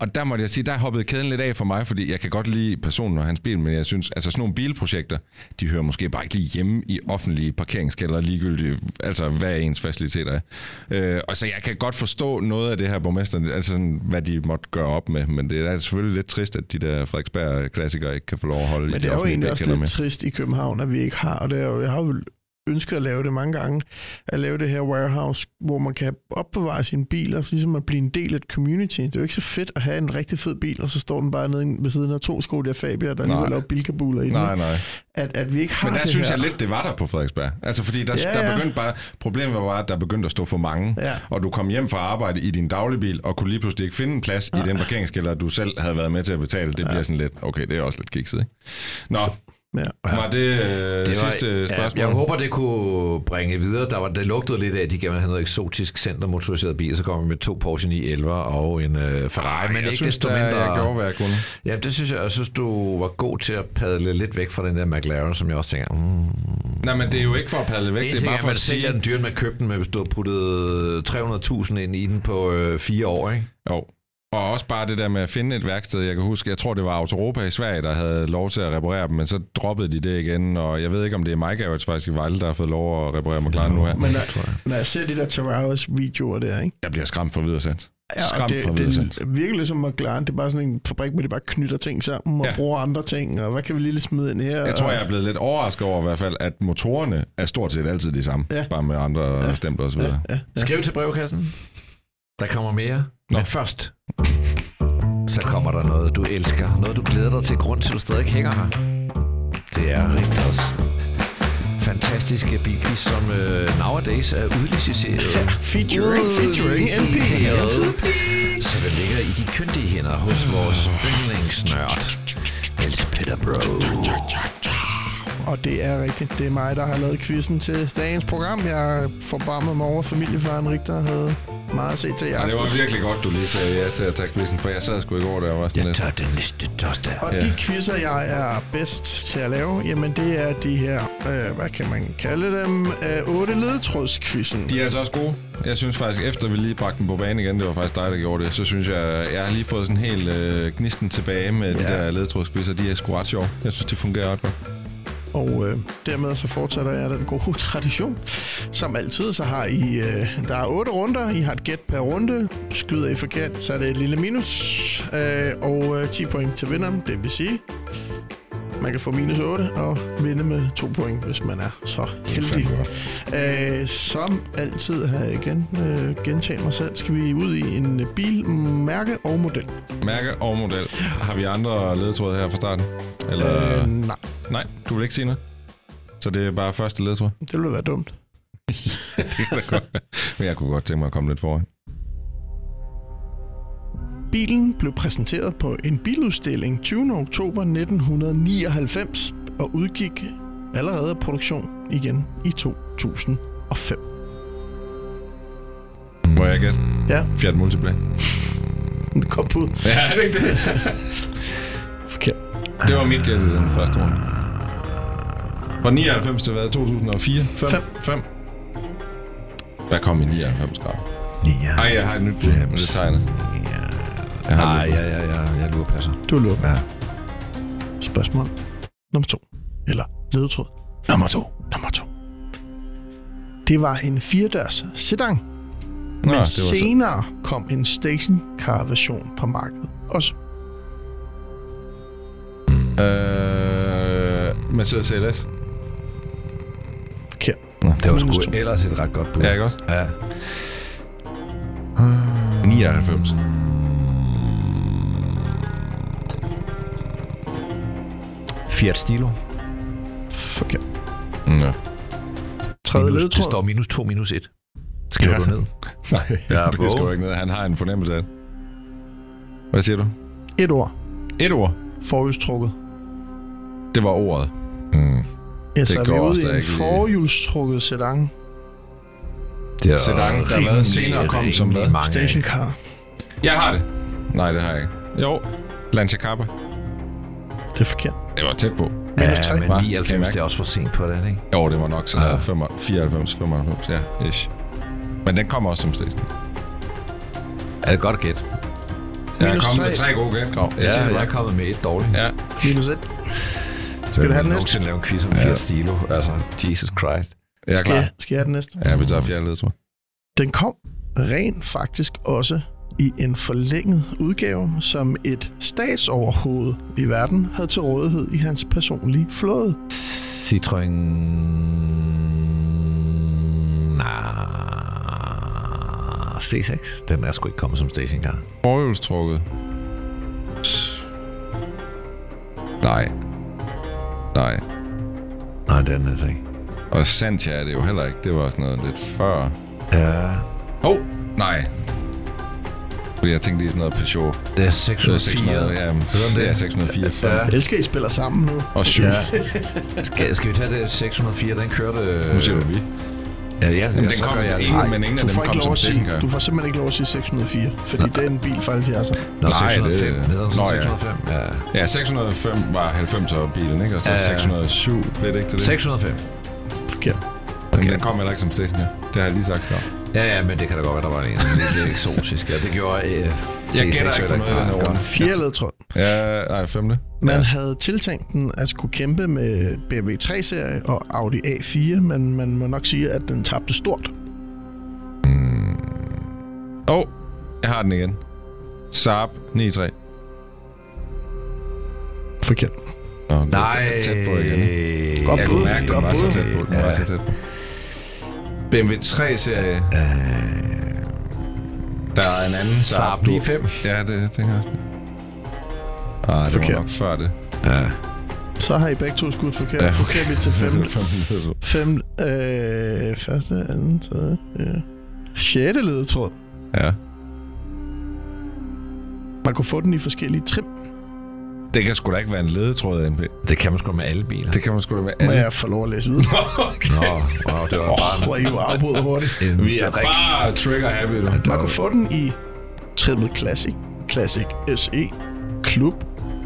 Og der måtte jeg sige, der hoppede kæden lidt af for mig, fordi jeg kan godt lide personen og hans bil, men jeg synes, altså sådan nogle bilprojekter, de hører måske bare ikke lige hjemme i offentlige parkeringskælder, ligegyldigt, altså hvad ens faciliteter er. Øh, og så jeg kan godt forstå noget af det her borgmester, altså sådan, hvad de måtte gøre op med, men det er selvfølgelig lidt trist, at de der Frederiksberg-klassikere ikke kan få lov at holde Men de det er jo egentlig også lidt trist i København, at vi ikke har, og det er jo, jeg har jo ønsket at lave det mange gange, at lave det her warehouse, hvor man kan opbevare sine biler, ligesom at blive en del af et community. Det er jo ikke så fedt at have en rigtig fed bil, og så står den bare nede ved siden af to Skoda Fabia, der lige Nej. laver bilkabuler i den. Nej, nej. At, at vi ikke har Men der det synes her. jeg lidt, det var der på Frederiksberg. Altså fordi der, Ja, ja, der ja. begyndte bare, problemet var bare, at der begyndte at stå for mange, Ja. og du kom hjem fra arbejde i din dagligbil, og kunne lige pludselig ikke finde en plads i den parkeringskælder, du selv havde været med til at betale. Det bliver sådan lidt, okay, det er også lidt kikset, ikke? Nå, Ja. var det, øh, det sidste spørgsmål? Ja, jeg håber, det kunne bringe videre. Der var, det lugtede lidt af, at de gerne ville have noget eksotisk centermotoriseret bil. Så kommer vi med to Porsche 911 og en øh, Ferrari. men jeg ikke synes, desto der, mindre... jeg gjorde, hvad jeg kunne. Ja, det synes jeg. Jeg synes, du var god til at padle lidt væk fra den der McLaren, som jeg også tænker... Mm, Nej, men det er jo ikke for at padle væk, en det er bare er, for man at sige... den dyrt med købt den, men hvis du har puttet 300.000 ind i den på øh, fire år, ikke? Jo. Og også bare det der med at finde et værksted. Jeg kan huske, jeg tror, det var Autoropa i Sverige, der havde lov til at reparere dem, men så droppede de det igen. Og jeg ved ikke, om det er Mike Garrett faktisk i Vejle, der har fået lov at reparere McLaren nu her. Men når, når jeg ser de der Terraris videoer der, ikke? Jeg bliver skræmt for videresendt. Ja, og Skræmt for det, det virker ligesom McLaren. Det er bare sådan en fabrik, hvor de bare knytter ting sammen og Ja. ja. bruger andre ting. Og hvad kan vi lige smide ind her? Jeg tror, og, jeg er blevet lidt overrasket over i hvert fald, at motorerne er stort set altid de samme. Ja. Bare med andre ja. stempler og så videre. Ja, ja. Skriv til brevkassen. Der kommer mere. Nå. Men først, så kommer der noget, du elsker. Noget, du glæder dig til. Grund til, du stadig hænger her. Det er Rigters fantastiske bilquiz, som uh, nowadays er udliciteret. Featuring, featuring MP. Udliciteret. Så det ligger i de kyndige hænder hos vores yndlingsnørd. Niels Peter Bro. Og det er rigtigt. Det er mig, der har lavet quizzen til dagens program. Jeg forbarmede mig over, familiefaren Richter havde meget at se til i Og det var virkelig godt, du lige sagde ja til at tage quizzen, for jeg sad sgu i går der og var sådan Jeg lidt. tager den næste torsdag. Og Ja. de quizzer, jeg er bedst til at lave, jamen det er de her, øh, hvad kan man kalde dem, øh, 8 ledetrådsquizzen. De er altså også gode. Jeg synes faktisk, efter vi lige bragte dem på banen igen, det var faktisk dig, der gjorde det, så synes jeg, jeg har lige fået sådan helt øh, gnisten tilbage med ja. de Ja. der ledetrådsquizzer. De er sgu ret sjove. Jeg synes, de fungerer ret godt. Og øh, dermed så fortsætter jeg den gode tradition. Som altid, så har I, øh, der er otte runder. I har et gæt per runde. Skyder I forkert, så er det et lille minus. Øh, og øh, 10 point til vinderen, det vil sige, man kan få minus 8 og vinde med 2 point, hvis man er så heldig. Øh, som altid her igen, øh, gentage mig selv, skal vi ud i en bil, mærke og model. Mærke og model. Har vi andre ledetråde her fra starten? Eller... Øh, nej, Nej, du vil ikke sige noget? Så det er bare første ledetråd? det ville være dumt. det kan da godt. Men jeg kunne godt tænke mig at komme lidt foran. Bilen blev præsenteret på en biludstilling 20. oktober 1999 og udgik allerede af produktion igen i 2005. Må jeg gætte? Ja, Fiat Multipla. det kom ud. Ja, er det ikke det? Forkert. Det var mit gæt i den første runde. Fra 99 til hvad? 2004? 5? Fem. 5. Hvad kom i 99 grader? Ja. Ej, jeg har et nyt bud, men det tager jeg har Nej, ja, ja, ja, jeg lurer passer. Du lukker. Ja. Spørgsmål nummer to. Eller ledetråd. Nummer to. Nummer to. Det var en firedørs sedan. Nå, Men det var så. senere kom en stationcar version på markedet. Også Øh, Mercedes CLS. forkert. Det var sgu ellers et ret godt bud. Ja, ikke også? Ja. 99. Fiat Stilo. Forkert. Nå. Tredje Minus, det står minus 2, minus 1. Skriver Ja. du ned? Nej, Ja, det skriver ikke ned. Han har en fornemmelse af det. Hvad siger du? Et ord. Et ord. Forhjulstrukket. Det var ordet. Mm. Ja, så er vi går ude også i en forhjulstrukket sedan. Det er Sedan, der har været senere kom som hvad? mange Stationcar. Jeg har det. Nej, det har jeg ikke. Jo. Lancia Kappa. Det er forkert. Det var tæt på. Minus 3. Ja, men Hva? 99, Kan det er også for sent på den, ikke? Jo, det var nok sådan Ja. noget 94, 95, ja, ish. Men den kommer også som station. Er det godt gæt? Jeg er Minus kommet med tre. gode gæt. Jeg Ja, det jeg er bare. kommet med et dårligt. Ja, Minus 1. Skal du have den næste? nogensinde lave en quiz om Fiat Stilo? Altså, Jesus Christ. jeg er Skal klar. jeg, skal jeg have den næste? Ja, vi tager fjerde ledtråd. Den kom rent faktisk også i en forlænget udgave, som et statsoverhoved i verden havde til rådighed i hans personlige flåde. Citroën... Nah, C6. Den er sgu ikke kommet som stationcar. Forhjulstrukket. Nej. Nej. Nej, den er altså ikke. Og Santia er det jo heller ikke. Det var sådan noget lidt før. Ja, Åh, oh, nej. Fordi jeg tænkte lige sådan noget Peugeot. det er Det 604. er 600, ja, det er 604. Ja. Jeg elsker, at I spiller sammen nu. Og 7. Ja. Skal, skal vi tage det 604? Den kørte... Nu siger du vi. Ja, ja, Jamen, ja den så kom jeg ingen, men ingen af dem får, kom som at sige, du får simpelthen ikke lov at sige 604, fordi det er en bil fra 70'erne. Nå, Nej, 605. det- Hedder den Nå, ja. 605? Ja. Ja, 605 var 90'er bilen, ikke? Og så Ja, ja. 607 blev det ikke til det. 605. Forkert. Men Okay. den kom heller ikke som stationcar. Det har jeg lige sagt før. Ja, ja, men det kan da godt være, der var en lidt eksotisk. Ja, det gjorde øh, Jeg C6 gætter ikke noget i den runde. Fjerde ledtråd. Ja, nej, femte. Man Ja. havde tiltænkt den at skulle kæmpe med BMW 3-serie og Audi A4, men man må nok sige, at den tabte stort. Åh, oh, jeg har den igen. Saab 9-3. Forkert. Nå, Nej. tæt- på igen. Godt Jeg bud. kunne mærke, den var så tæt på. Den var Ja. så tæt på. BMW 3-serie. Der er en anden Saab. Saab du- 95. Ja, det tænker jeg også. Ah, det Forkert. var nok før det. Ja. Så har I begge to skudt forkert, Ja, ja, så skal vi til fem, Fem fem øh, første, anden, tredje, fjerde. Sjette ledetråd. Ja. Man kunne få den i forskellige trim. Det kan sgu da ikke være en ledetråd, NP. Det kan man sgu med alle biler. Det kan man sgu da. Må alle. jeg få lov at læse videre? Nå, wow, det var bare Hvor I jo afbryder hurtigt. en, Vi er bare trigger happy, du. Man kunne få den i trimmet Classic, Classic SE, Klub,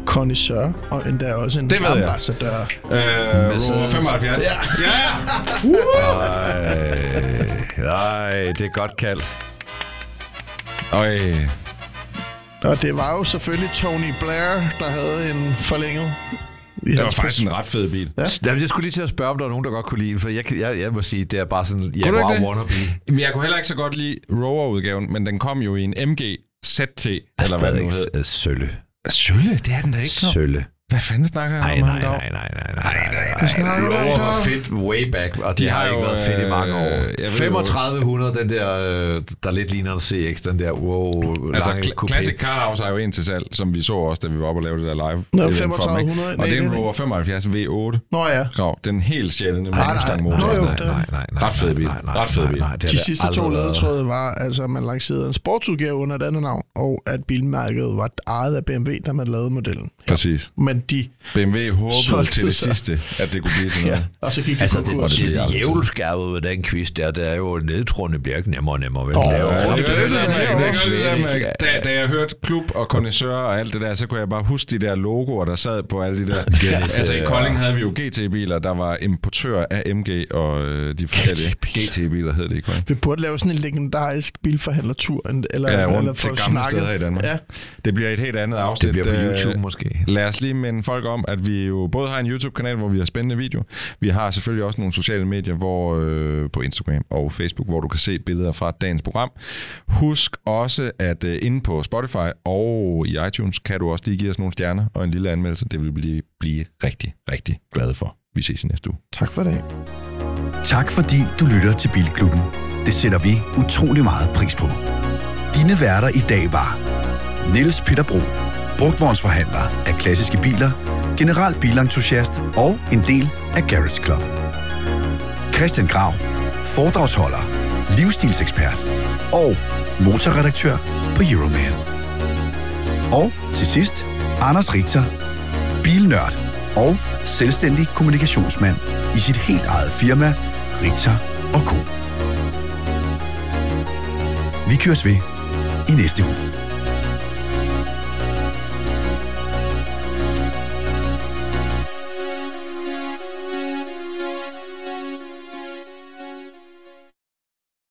Connoisseur og endda også en Det ved jeg. ambassadør. Øh, Rover 75. Ja. Nej, nej, det er godt kaldt. Øj. Og det var jo selvfølgelig Tony Blair, der havde en forlænget. i Det var faktisk en ret fed bil. Ja. Jamen, jeg skulle lige til at spørge, om der var nogen, der godt kunne lide den, for jeg, jeg, jeg må sige, det er bare sådan, du Jaguar wannabe. Men jeg kunne heller ikke så godt lide Rover-udgaven, men den kom jo i en MG ZT, eller hvad den nu hed. Sølle. Sølle, det er den da ikke. så. Sølle. Hvad fanden snakker jeg Nej, om nej, nej, derovre? nej, nej, nej, nej, nej. snakker Rover var fedt way back, og de, De har har ikke jo, været fedt i mange øh, år. jeg ved jo- 3500, den der, øh, der lidt ligner en CX, den der wow, Altså, coupé. Classic Car House er jo en til salg, som vi så også, da vi var oppe og lavede det der live. Nå, event for dem, ikke? 3500, Og nej, det er en er Rover 75 V8. Nå ja, Grav, den helt sjældne nej, Mustang nej, motor. Nej, nej, nej. Ret fed bil. nej, nej, Ret fed nej, bil. nej, har de sidste to ledetråde var, altså, at man lancerede en sportsudgave under et andet navn, og at bilmærket var ejet af BMW, da man lavede modellen. Præcis. Men de, BMW håbede til det sig. sidste, at det kunne blive til ja, noget. og så gik de Altså, det, det, det, det jævlskærvet ved den quiz der, det er jo, nedtrådene bliver ikke nemmere og nemmere. Vel? Åh, det ja, det det, det, det det. Det Ja, Da, da jeg hørte klub og kondensør og alt det der, så kunne jeg bare huske de der logoer, der sad på alle de der. altså i Kolding havde vi jo GT-biler, der var importør af MG og øh, de forskellige GT-biler hed det i Kolding. Vi burde lave sådan en legendarisk bilforhandlertur, eller, Ja, rundt eller til få gamle steder i Danmark. Ja, Det bliver et helt andet Det afsnit. bliver på Øh, YouTube måske. Lad os lige minde folk om, at vi jo både har en YouTube-kanal, hvor vi har spændende video. Vi har selvfølgelig også nogle sociale medier hvor, øh, på Instagram og Facebook, hvor du kan se billeder fra dagens program. Husk også, at øh, inde på Spotify og i iTunes kan du også lige give os nogle stjerner og en lille anmeldelse. Det vil vi blive, blive rigtig, rigtig glade for. Vi ses i næste uge. tak for det. Tak fordi du lytter til Bilklubben. Det sætter vi utrolig meget pris på. Dine værter i dag var Niels Peter Bro, brugtvognsforhandler af klassiske biler, general bilentusiast og en del af Garage Club. Christian Grav, foredragsholder, livsstilsekspert og motorredaktør på Euroman. Og til sidst, Anders Richter, bilnørd og selvstændig kommunikationsmand i sit helt eget firma, Richter Co. Vi køres ved i næste uge.